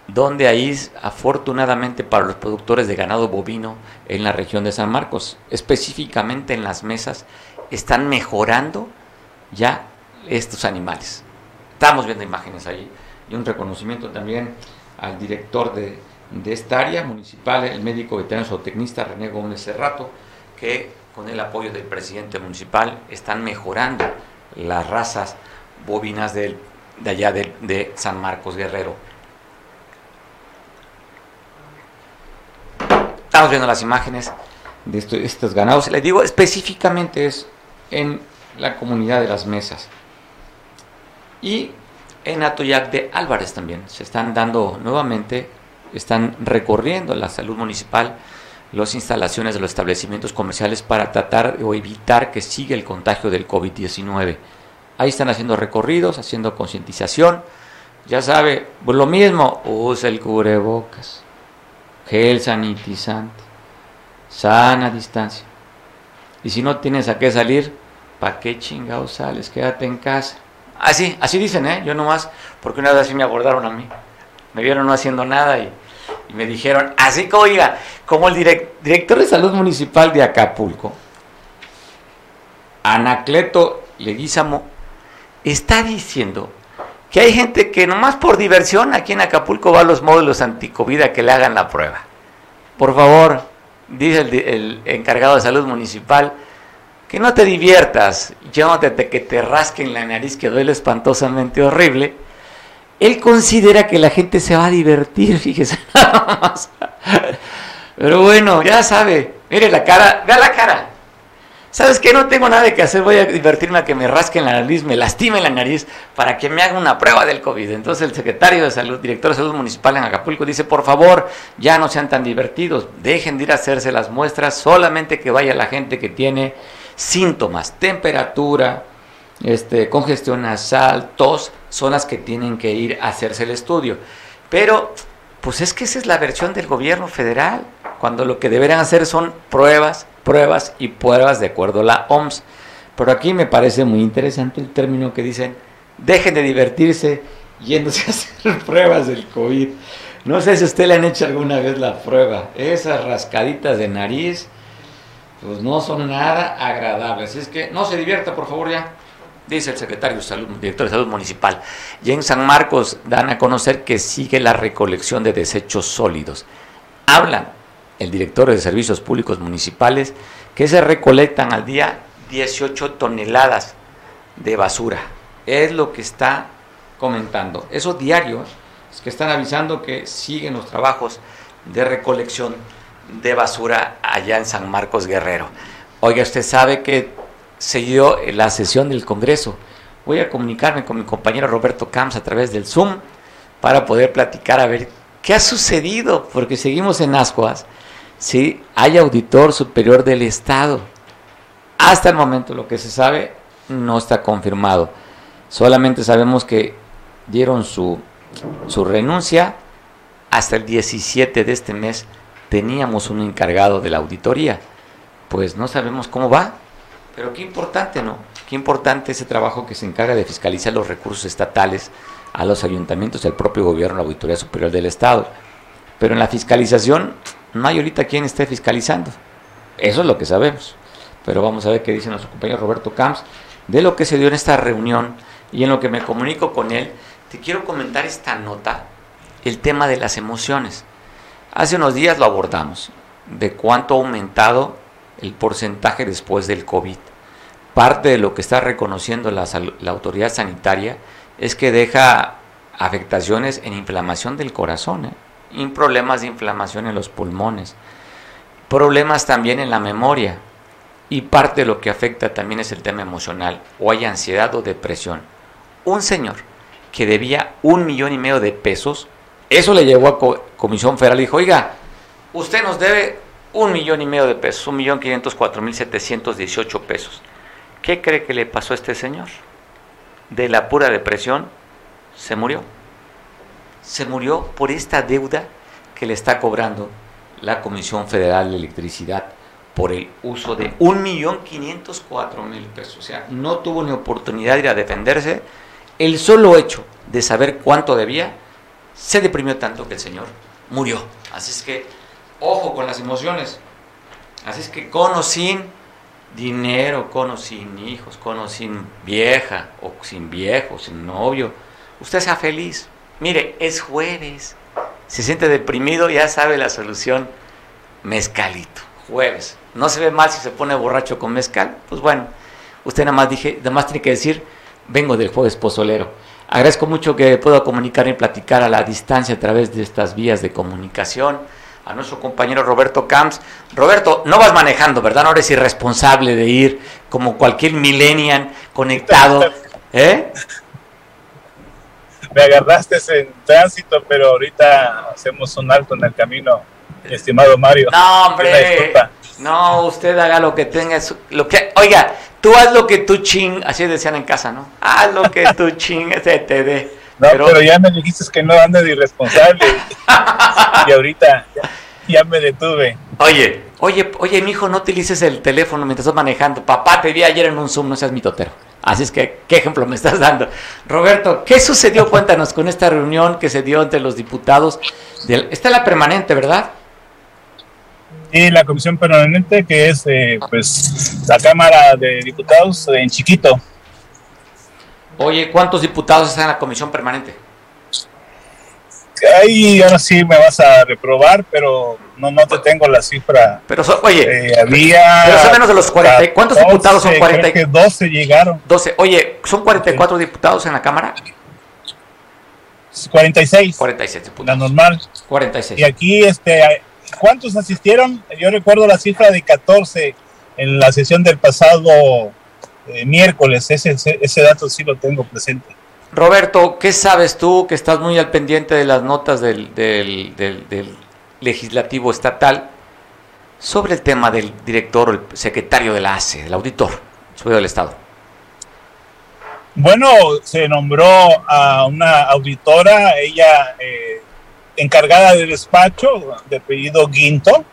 donde ahí, afortunadamente para los productores de ganado bovino en la región de San Marcos, específicamente en las mesas, están mejorando ya estos animales. Estamos viendo imágenes ahí y un reconocimiento también al director de, esta área municipal, el médico veterinario zootecnista René Gómez Cerrato, que con el apoyo del presidente municipal están mejorando las razas bovinas de, allá de, San Marcos Guerrero. Estamos viendo las imágenes de estos ganados. Les digo, específicamente es en la comunidad de las mesas. Y en Atoyac de Álvarez también se están dando nuevamente, están recorriendo la salud municipal las instalaciones de los establecimientos comerciales para tratar o evitar que siga el contagio del COVID-19. Ahí están haciendo recorridos, haciendo concientización. Ya sabe, pues lo mismo, usa el cubrebocas, gel sanitizante, sana distancia. Y si no tienes a qué salir, ¿para qué chingados sales? Quédate en casa. Así, así dicen, ¿eh? Yo nomás, porque una vez así me abordaron a mí. Me vieron no haciendo nada y, me dijeron, así como, oiga, como el director de salud municipal de Acapulco, Anacleto Leguízamo, está diciendo que hay gente que nomás por diversión aquí en Acapulco va a los módulos anticovid a que le hagan la prueba. Por favor, dice el, encargado de salud municipal, que no te diviertas, de que te rasquen la nariz que duele espantosamente horrible. Él considera que la gente se va a divertir, fíjese. Pero bueno, ya sabe, mire la cara, vea la cara. ¿Sabes qué? No tengo nada que hacer, voy a divertirme a que me rasquen la nariz, me lastimen la nariz para que me haga una prueba del COVID. Entonces el secretario de salud, director de salud municipal en Acapulco, dice, por favor, ya no sean tan divertidos, dejen de ir a hacerse las muestras, solamente que vaya la gente que tiene síntomas, temperatura, este, congestión nasal, tos, son las que tienen que ir a hacerse el estudio. Pero, pues es que esa es la versión del gobierno federal, cuando lo que deberían hacer son pruebas, pruebas y pruebas de acuerdo a la OMS. Pero aquí me parece muy interesante el término que dicen, dejen de divertirse yéndose a hacer pruebas del COVID. No sé si usted le han hecho alguna vez la prueba, esas rascaditas de nariz, pues no son nada agradables. Es que no se divierta, por favor, ya, dice el secretario de Salud, director de Salud Municipal. Y en San Marcos dan a conocer que sigue la recolección de desechos sólidos. Hablan el director de Servicios Públicos Municipales que se recolectan al día 18 toneladas de basura. Es lo que está comentando. Esos diarios que están avisando que siguen los trabajos de recolección de basura allá en San Marcos Guerrero. Oiga, usted sabe que se la sesión del Congreso. Voy a comunicarme con mi compañero Roberto Camps a través del Zoom para poder platicar a ver qué ha sucedido, porque seguimos en ascuas. Si hay auditor superior del Estado. Hasta el momento lo que se sabe no está confirmado. Solamente sabemos que dieron su, su renuncia hasta el 17 de este mes teníamos un encargado de la auditoría. Pues no sabemos cómo va, pero qué importante, ¿no? Qué importante ese trabajo que se encarga de fiscalizar los recursos estatales a los ayuntamientos, al propio gobierno, la Auditoría Superior del Estado. Pero en la fiscalización no hay ahorita quien esté fiscalizando. Eso es lo que sabemos. Pero vamos a ver qué dice nuestro compañero Roberto Camps de lo que se dio en esta reunión y en lo que me comunico con él. Te quiero comentar esta nota, el tema de las emociones. Hace unos días lo abordamos, de cuánto ha aumentado el porcentaje después del COVID. Parte de lo que está reconociendo la, autoridad sanitaria es que deja afectaciones en inflamación del corazón, ¿eh? Y problemas de inflamación en los pulmones, problemas también en la memoria, y parte de lo que afecta también es el tema emocional, o hay ansiedad o depresión. Un señor que debía un millón y medio de pesos eso le llevó a Comisión Federal y dijo, oiga, usted nos debe un millón y medio de pesos, un millón quinientos cuatro mil setecientos dieciocho pesos. ¿Qué cree que le pasó a este señor? De la pura depresión se murió. Se murió por esta deuda que le está cobrando la Comisión Federal de Electricidad por el uso de 1.504.000 pesos. O sea, no tuvo ni oportunidad de ir a defenderse. El solo hecho de saber cuánto debía se deprimió tanto que el señor murió. Así es que, ojo con las emociones. Así es que con o sin dinero, con o sin hijos, con o sin vieja, o sin viejo, sin novio, usted sea feliz. Mire, es jueves. Se siente deprimido, ya sabe la solución. Mezcalito, jueves. No se ve mal si se pone borracho con mezcal. Pues bueno, usted nada más, dije, nada más tiene que decir, vengo del jueves pozolero. Agradezco mucho que pueda comunicar y platicar a la distancia a través de estas vías de comunicación a nuestro compañero Roberto Camps. Roberto, no vas manejando, ¿verdad? No eres irresponsable de ir como cualquier millennial conectado. ¿Eh? Me agarraste en tránsito, pero ahorita hacemos un alto en el camino, estimado Mario. No, hombre. No, usted haga lo que tenga. Lo que, oiga, tú haz lo que tú ching, así decían en casa, ¿no? Haz lo que tú ching se te dé. No, pero, ya me dijiste que no ande de irresponsable. y ahorita ya, me detuve. Oye, oye, oye, mijo, no utilices el teléfono mientras estás manejando. Papá, te vi ayer en un Zoom, no seas mitotero. Así es que, ¿qué ejemplo me estás dando? Roberto, ¿qué sucedió? Cuéntanos con esta reunión que se dio entre los diputados. Del, está la permanente, ¿verdad? Sí, la comisión permanente, que es eh, pues la Cámara de Diputados en chiquito. Oye, ¿cuántos diputados están en la comisión permanente? Ahí ahora sí me vas a reprobar, pero no, no te tengo la cifra. Pero oye, eh, había. Pero son menos de los 40. ¿Cuántos diputados son 40? Creo que 12 llegaron. 12. Oye, ¿son 44 diputados en la Cámara? 46. 46 diputados. La normal. 46. Y aquí, este, ¿cuántos asistieron? Yo recuerdo la cifra de 14 en la sesión del pasado eh, miércoles. Ese, ese dato sí lo tengo presente. Roberto, ¿qué sabes tú que estás muy al pendiente de las notas del, del, del, legislativo estatal sobre el tema del director o el secretario de la ACE, del auditor del Estado? Bueno, se nombró a una auditora, ella eh, encargada del despacho, de apellido Guinto.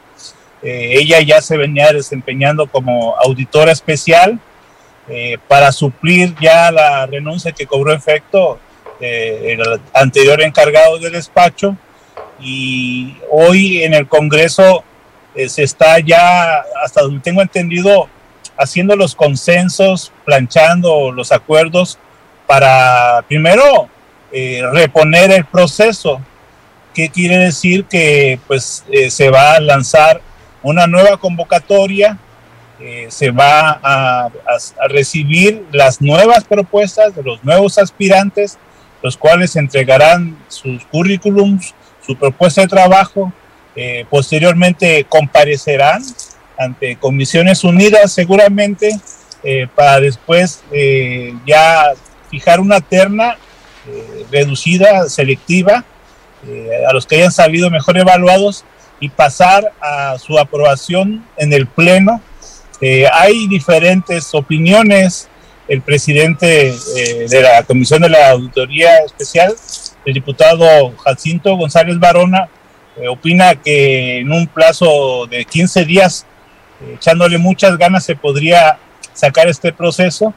Eh, ella ya se venía desempeñando como auditora especial eh, para suplir ya la renuncia que cobró efecto eh, el anterior encargado del despacho y hoy en el Congreso eh, se está ya, hasta donde tengo entendido, haciendo los consensos, planchando los acuerdos para primero reponer el proceso. ¿Qué quiere decir? Que pues se va a lanzar una nueva convocatoria eh, se va a, recibir las nuevas propuestas de los nuevos aspirantes, los cuales entregarán sus currículums, su propuesta de trabajo, eh, posteriormente comparecerán ante comisiones unidas seguramente eh, para después ya fijar una terna reducida, selectiva, a los que hayan salido mejor evaluados y pasar a su aprobación en el Pleno eh, hay diferentes opiniones. El presidente eh, de la Comisión de la Auditoría Especial, el diputado Jacinto González Barona, eh, opina que en un plazo de 15 días, echándole muchas ganas, se podría sacar este proceso.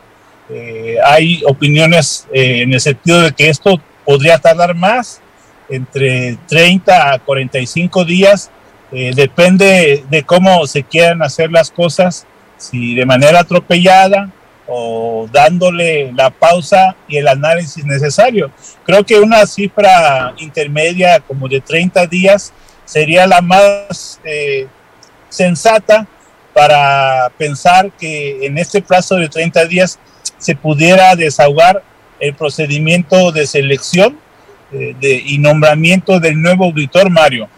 hay opiniones en el sentido de que esto podría tardar más, entre 30 a 45 días, depende de cómo se quieran hacer las cosas si de manera atropellada o dándole la pausa y el análisis necesario. Creo que una cifra intermedia como de 30 días sería la más eh, sensata para pensar que en este plazo de 30 días se pudiera desahogar el procedimiento de selección eh, de, y nombramiento del nuevo auditor Mario.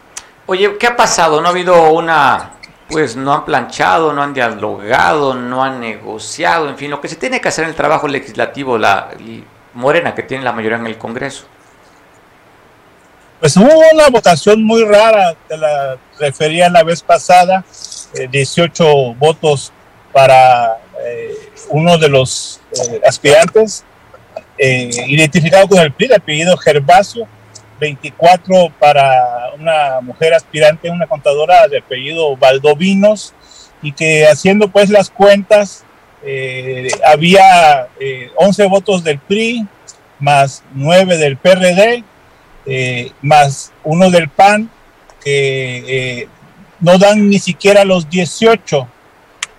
Oye, ¿qué ha pasado? ¿No ha habido una pues no han planchado, no han dialogado, no han negociado, en fin, lo que se tiene que hacer en el trabajo legislativo, la Morena, que tiene la mayoría en el Congreso. Pues hubo una votación muy rara, te la refería la vez pasada, 18 eh, votos para eh, uno de los eh, aspirantes, identificado con el PRI, el apellido Gervasio, 24 para una mujer aspirante, una contadora de apellido Valdovinos, y que haciendo pues las cuentas, eh, había 11 votos del PRI, más 9 del PRD, más uno del PAN, que no dan ni siquiera los 18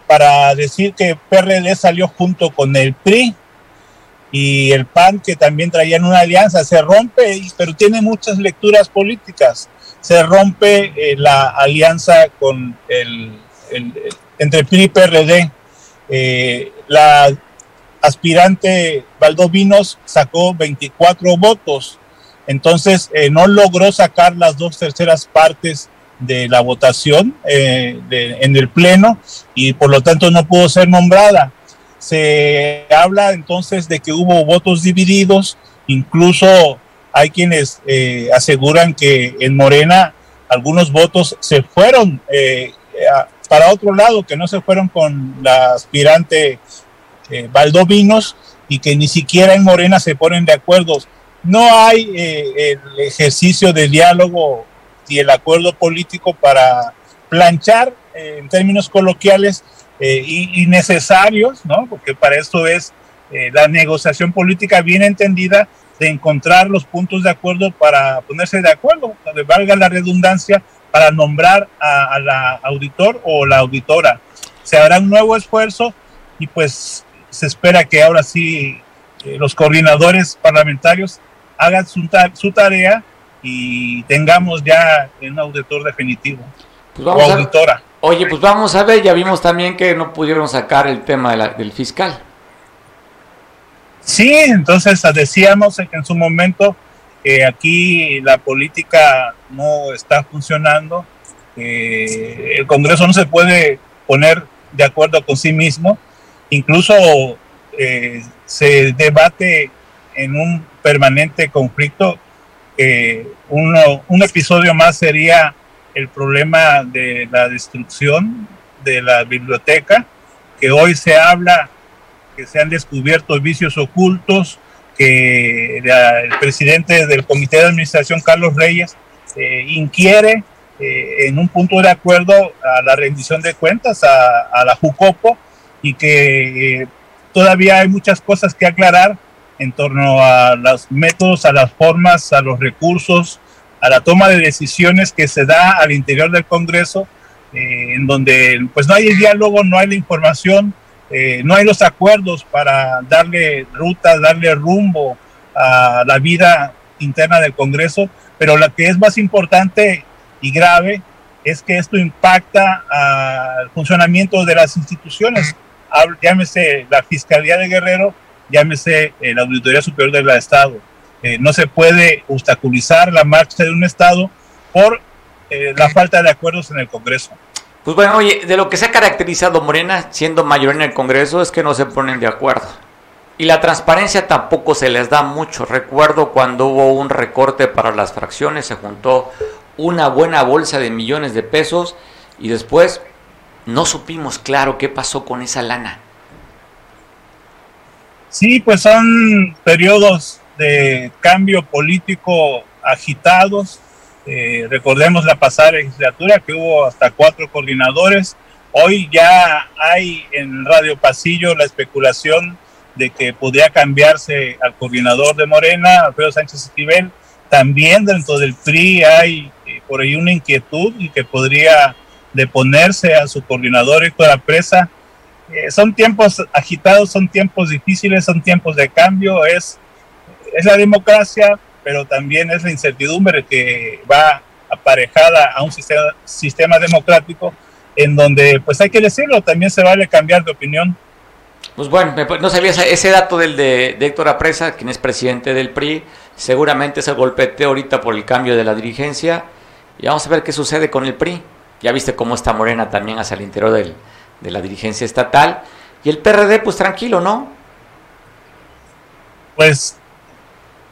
para decir que PRD salió junto con el PRI y el PAN que también traían una alianza, se rompe, pero tiene muchas lecturas políticas. Se rompe eh, la alianza con el, entre PRI y PRD. Eh, la aspirante Valdovinos sacó 24 votos, entonces eh, no logró sacar las dos terceras partes de la votación eh, en el Pleno y por lo tanto no pudo ser nombrada. Se habla entonces de que hubo votos divididos, incluso hay quienes eh, aseguran que en Morena algunos votos se fueron eh, para otro lado, que no se fueron con la aspirante Valdovinos y que ni siquiera en Morena se ponen de acuerdo. No hay el ejercicio de diálogo y el acuerdo político para planchar eh, en términos coloquiales eh, y, necesarios, ¿no? Porque para esto es eh, la negociación política bien entendida de encontrar los puntos de acuerdo para ponerse de acuerdo, donde valga la redundancia, para nombrar a, la auditor o la auditora. Se hará un nuevo esfuerzo y pues se espera que ahora sí los coordinadores parlamentarios hagan su, su tarea y tengamos ya un auditor definitivo pues vamos o auditora. Oye, pues vamos a ver, ya vimos también que no pudieron sacar el tema del fiscal. Sí, entonces decíamos que en su momento que aquí la política no está funcionando, el Congreso no se puede poner de acuerdo con sí mismo, incluso eh, se debate en un permanente conflicto eh, un episodio más sería el problema de la destrucción de la biblioteca, que hoy se habla que se han descubierto vicios ocultos, que el presidente del Comité de Administración, Carlos Reyes, eh, inquiere eh, en un punto de acuerdo a la rendición de cuentas a, a la JUCOPO y que eh, todavía hay muchas cosas que aclarar en torno a los métodos, a las formas, a los recursos, a la toma de decisiones que se da al interior del Congreso, eh, en donde pues no hay el diálogo, no hay la información, eh, no hay los acuerdos para darle ruta, darle rumbo a la vida interna del Congreso, pero lo que es más importante y grave es que esto impacta al funcionamiento de las instituciones, llámese la Fiscalía de Guerrero, llámese eh, la Auditoría Superior del Estado. Eh, no se puede obstaculizar la marcha de un Estado por eh, la falta de acuerdos en el Congreso. Pues bueno, oye, de lo que se ha caracterizado Morena siendo mayor en el Congreso es que no se ponen de acuerdo. Y la transparencia tampoco se les da mucho. Recuerdo cuando hubo un recorte para las fracciones, se juntó una buena bolsa de millones de pesos y después no supimos claro qué pasó con esa lana. Sí, pues son periodos de cambio político agitados. Eh, recordemos la pasada legislatura que hubo hasta cuatro coordinadores. Hoy ya hay en Radio Pasillo la especulación de que podría cambiarse al coordinador de Morena, Alfredo Sánchez Esquivel. También dentro del PRI hay eh, por ahí una inquietud y que podría deponerse a su coordinador Héctor Presa eh, son tiempos agitados, son tiempos difíciles, son tiempos de cambio, es, es la democracia, pero también es la incertidumbre que va aparejada a un sistema, sistema democrático en donde, pues hay que decirlo, también se vale cambiar de opinión. Pues bueno, no sabía ese dato del de, Héctor Apresa, quien es presidente del PRI, seguramente se golpeteo ahorita por el cambio de la dirigencia y vamos a ver qué sucede con el PRI. Ya viste cómo está Morena también hacia el interior del, de la dirigencia estatal. Y el PRD, pues tranquilo, ¿no? Pues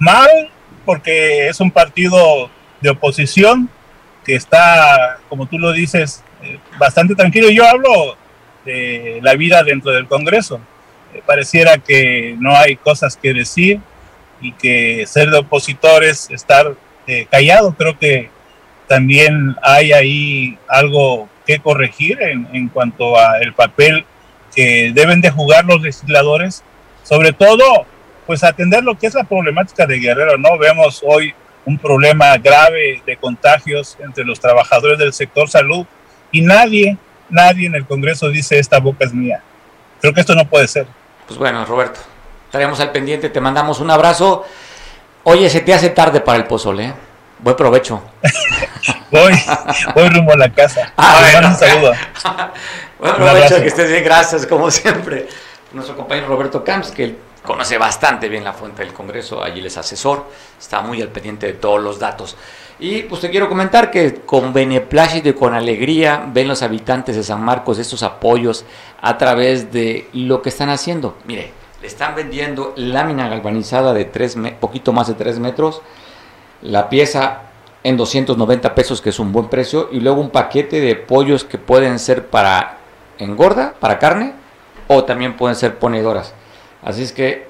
mal, porque es un partido de oposición que está, como tú lo dices, eh, bastante tranquilo. Yo hablo de la vida dentro del Congreso. Eh, pareciera que no hay cosas que decir y que ser de opositores, estar eh, callado. Creo que también hay ahí algo que corregir en, en cuanto a el papel que deben de jugar los legisladores, sobre todo pues atender lo que es la problemática de Guerrero, ¿no? Vemos hoy un problema grave de contagios entre los trabajadores del sector salud y nadie, nadie en el Congreso dice esta boca es mía. Creo que esto no puede ser. Pues bueno, Roberto, estaremos al pendiente, te mandamos un abrazo. Oye, se te hace tarde para el pozole, ¿eh? Buen provecho. voy, voy rumbo a la casa. Ah, bueno. un saludo. Buen provecho, que estés bien, gracias, como siempre. Nuestro compañero Roberto Camps, que conoce bastante bien la fuente del Congreso, allí les asesor, está muy al pendiente de todos los datos. Y pues te quiero comentar que con beneplácito y con alegría ven los habitantes de San Marcos estos apoyos a través de lo que están haciendo. Mire, le están vendiendo lámina galvanizada de tres poquito más de 3 metros, la pieza en 290 pesos, que es un buen precio, y luego un paquete de pollos que pueden ser para engorda, para carne, o también pueden ser ponedoras. Así es que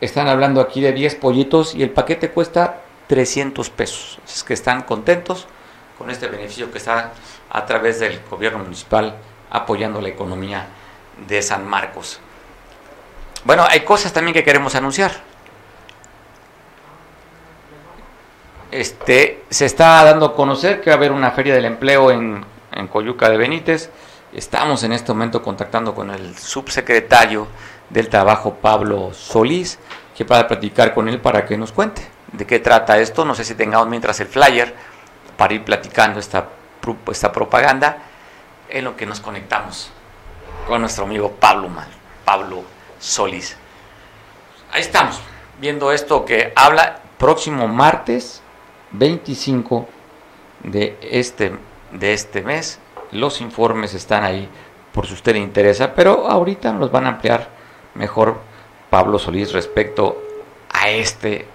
están hablando aquí de 10 pollitos y el paquete cuesta 300 pesos. Así es que están contentos con este beneficio que está a través del gobierno municipal apoyando la economía de San Marcos. Bueno, hay cosas también que queremos anunciar. Este, se está dando a conocer que va a haber una feria del empleo en, en Coyuca de Benítez. Estamos en este momento contactando con el subsecretario del Trabajo, Pablo Solís, que para platicar con él para que nos cuente de qué trata esto. No sé si tengamos mientras el flyer para ir platicando esta, esta propaganda en lo que nos conectamos con nuestro amigo Pablo, Pablo Solís. Ahí estamos, viendo esto que habla próximo martes 25 de este, de este mes. Los informes están ahí por si usted le interesa, pero ahorita nos van a ampliar mejor Pablo Solís respecto a este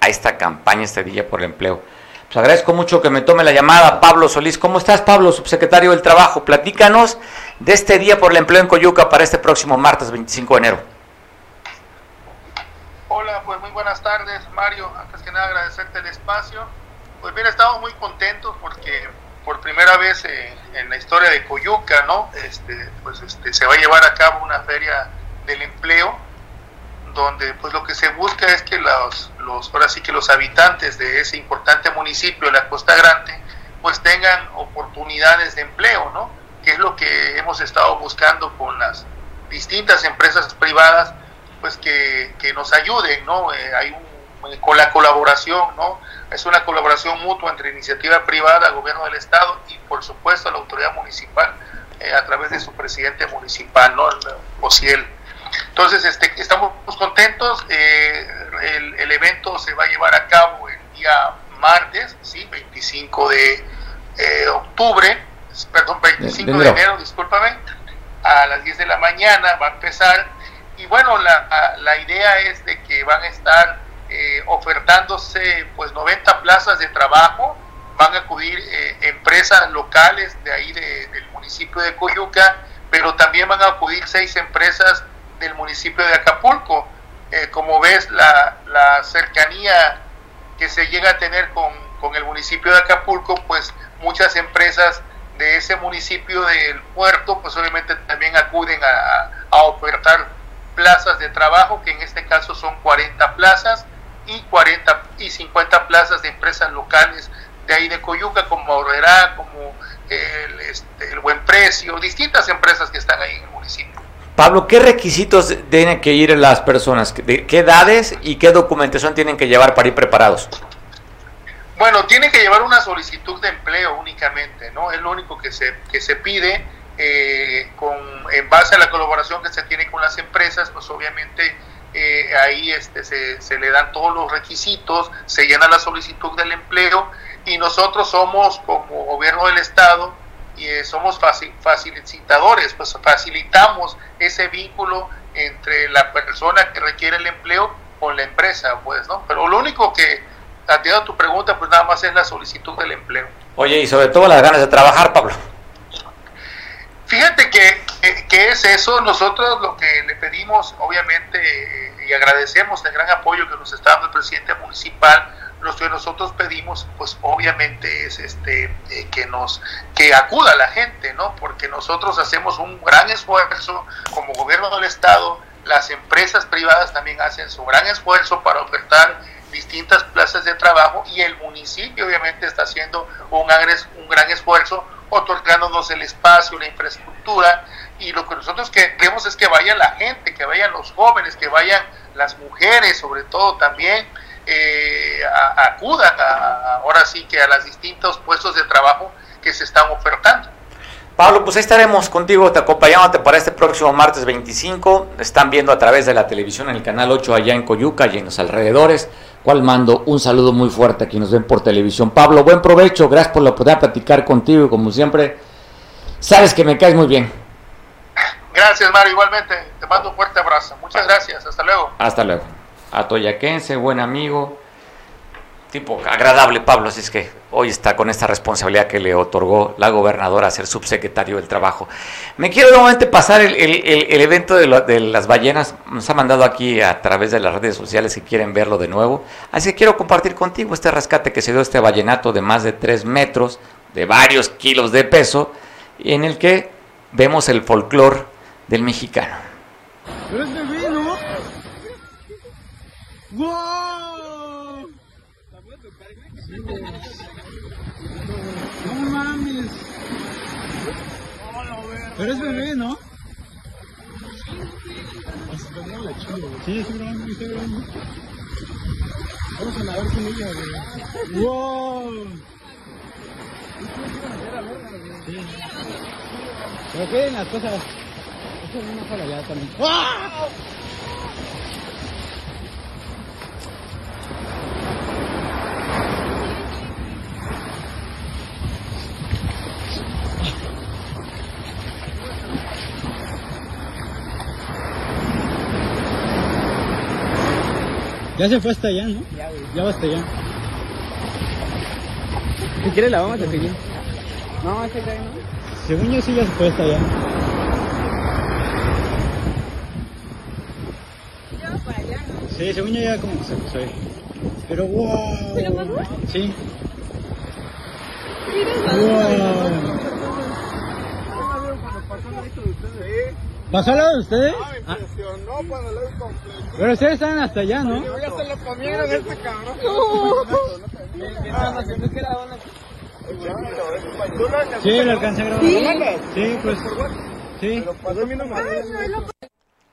a esta campaña este día por el empleo. Pues agradezco mucho que me tome la llamada Pablo Solís. ¿Cómo estás, Pablo, subsecretario del Trabajo? Platícanos de este día por el empleo en Coyuca para este próximo martes 25 de enero. Hola, pues muy buenas tardes, Mario. Antes que nada, agradecerte el espacio. Pues bien, estamos muy contentos porque por primera vez en la historia de Coyuca, ¿no? Este, pues este, se va a llevar a cabo una feria del empleo donde pues lo que se busca es que los, los ahora sí que los habitantes de ese importante municipio, la Costa Grande, pues tengan oportunidades de empleo, ¿no? Que es lo que hemos estado buscando con las distintas empresas privadas, pues que, que nos ayuden, ¿no? Eh, hay un, eh, con la colaboración, ¿no? Es una colaboración mutua entre iniciativa privada, gobierno del estado y por supuesto la autoridad municipal eh, a través de su presidente municipal, ¿no? El, Ociel. Entonces, este, estamos contentos. Eh, el, evento se va a llevar a cabo el día martes, ¿sí? 25 de eh, octubre, perdón, 25 de, enero, discúlpame, a las 10 de la mañana va a empezar. Y bueno, la, la idea es de que van a estar eh, ofertándose pues 90 plazas de trabajo, van a acudir empresas locales de ahí del municipio de Coyuca, pero también van a acudir seis empresas del municipio de Acapulco. Eh, como ves, la, la, cercanía que se llega a tener con, con, el municipio de Acapulco, pues muchas empresas de ese municipio del puerto, pues obviamente también acuden a, a ofertar plazas de trabajo, que en este caso son 40 plazas, y 40 y 50 plazas de empresas locales de ahí de Coyuca, como Aurrera, como el, este, el Buen Precio, distintas empresas que están ahí en el municipio. Pablo, ¿qué requisitos tienen que ir las personas? ¿De qué edades y qué documentación tienen que llevar para ir preparados? Bueno, tienen que llevar una solicitud de empleo únicamente, ¿no? Es lo único que se, que se pide eh, con, en base a la colaboración que se tiene con las empresas, pues obviamente eh, ahí este, se, se le dan todos los requisitos, se llena la solicitud del empleo y nosotros somos como gobierno del Estado y eh, somos facilitadores, pues facilitamos ese vínculo entre la persona que requiere el empleo con la empresa, pues, ¿no? Pero lo único que, atiendo a tu pregunta, pues nada más es la solicitud del empleo. Oye, y sobre todo las ganas de trabajar, Pablo. Fíjate que, que, es eso, nosotros lo que le pedimos, obviamente, y agradecemos el gran apoyo que nos está dando el presidente municipal, lo que nosotros pedimos, pues obviamente es este eh, que nos que acuda la gente, ¿no? Porque nosotros hacemos un gran esfuerzo como gobierno del estado, las empresas privadas también hacen su gran esfuerzo para ofertar distintas plazas de trabajo y el municipio obviamente está haciendo un gran, un gran esfuerzo otorgándonos el espacio, la infraestructura y lo que nosotros queremos es que vaya la gente, que vayan los jóvenes, que vayan las mujeres sobre todo también eh, acudan ahora sí que a los distintos puestos de trabajo que se están ofertando. Pablo, pues ahí estaremos contigo, te acompañándote para este próximo martes 25. Están viendo a través de la televisión en el canal 8 allá en Coyuca y en los alrededores. Cual mando un saludo muy fuerte a quienes nos ven por televisión. Pablo, buen provecho, gracias por la oportunidad de platicar contigo y como siempre, sabes que me caes muy bien. Gracias, Mario, igualmente. Te mando un fuerte abrazo. Muchas gracias, hasta luego. Hasta luego atoyaquense, buen amigo, tipo agradable Pablo, así es que hoy está con esta responsabilidad que le otorgó la gobernadora a ser subsecretario del Trabajo. Me quiero nuevamente pasar el, evento de, las ballenas, nos ha mandado aquí a través de las redes sociales si quieren verlo de nuevo, así que quiero compartir contigo este rescate que se dio este ballenato de más de 3 metros, de varios kilos de peso, en el que vemos el folclore del mexicano. Pero es bebé, ¿no? Sí, es grande, es grande. Vamos a nadar con ella, güey. ¡Wow! Sí. Pero queden las cosas. Eso es una para allá también. ¡Wow! Ya se fue hasta allá, ¿no? Ya, Ya va hasta allá. Si quieres la vamos a seguir. No, ese cae, ¿no? Según yo sí ya se fue hasta allá. Ya va para allá, ¿no? Sí, según yo ya como que se fue. Pero wow. ¿Se lo pasó? Sí. Wow. ¿Pasó al lado de ustedes? Ah, me impresionó ah. cuando lo vi completo. Pero ustedes estaban hasta allá, ¿no? Este cabrón. Sí, lo alcancé a grabar. Sí, pues. Sí.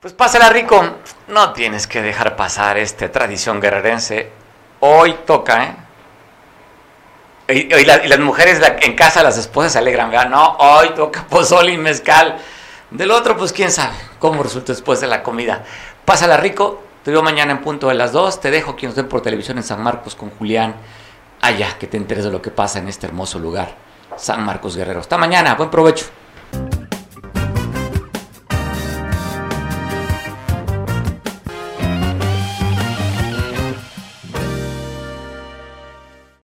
Pues pásala rico, no tienes que dejar pasar esta tradición guerrerense. Hoy toca, ¿eh? Y, y, las mujeres en casa, las esposas se alegran, vean, no, hoy toca pozole y mezcal. Del otro, pues quién sabe cómo resulta después de la comida. Pásala rico, te veo mañana en punto de las dos. Te dejo quien nos ven por televisión en San Marcos con Julián. Allá, que te enteres de lo que pasa en este hermoso lugar. San Marcos Guerrero. Hasta mañana, buen provecho.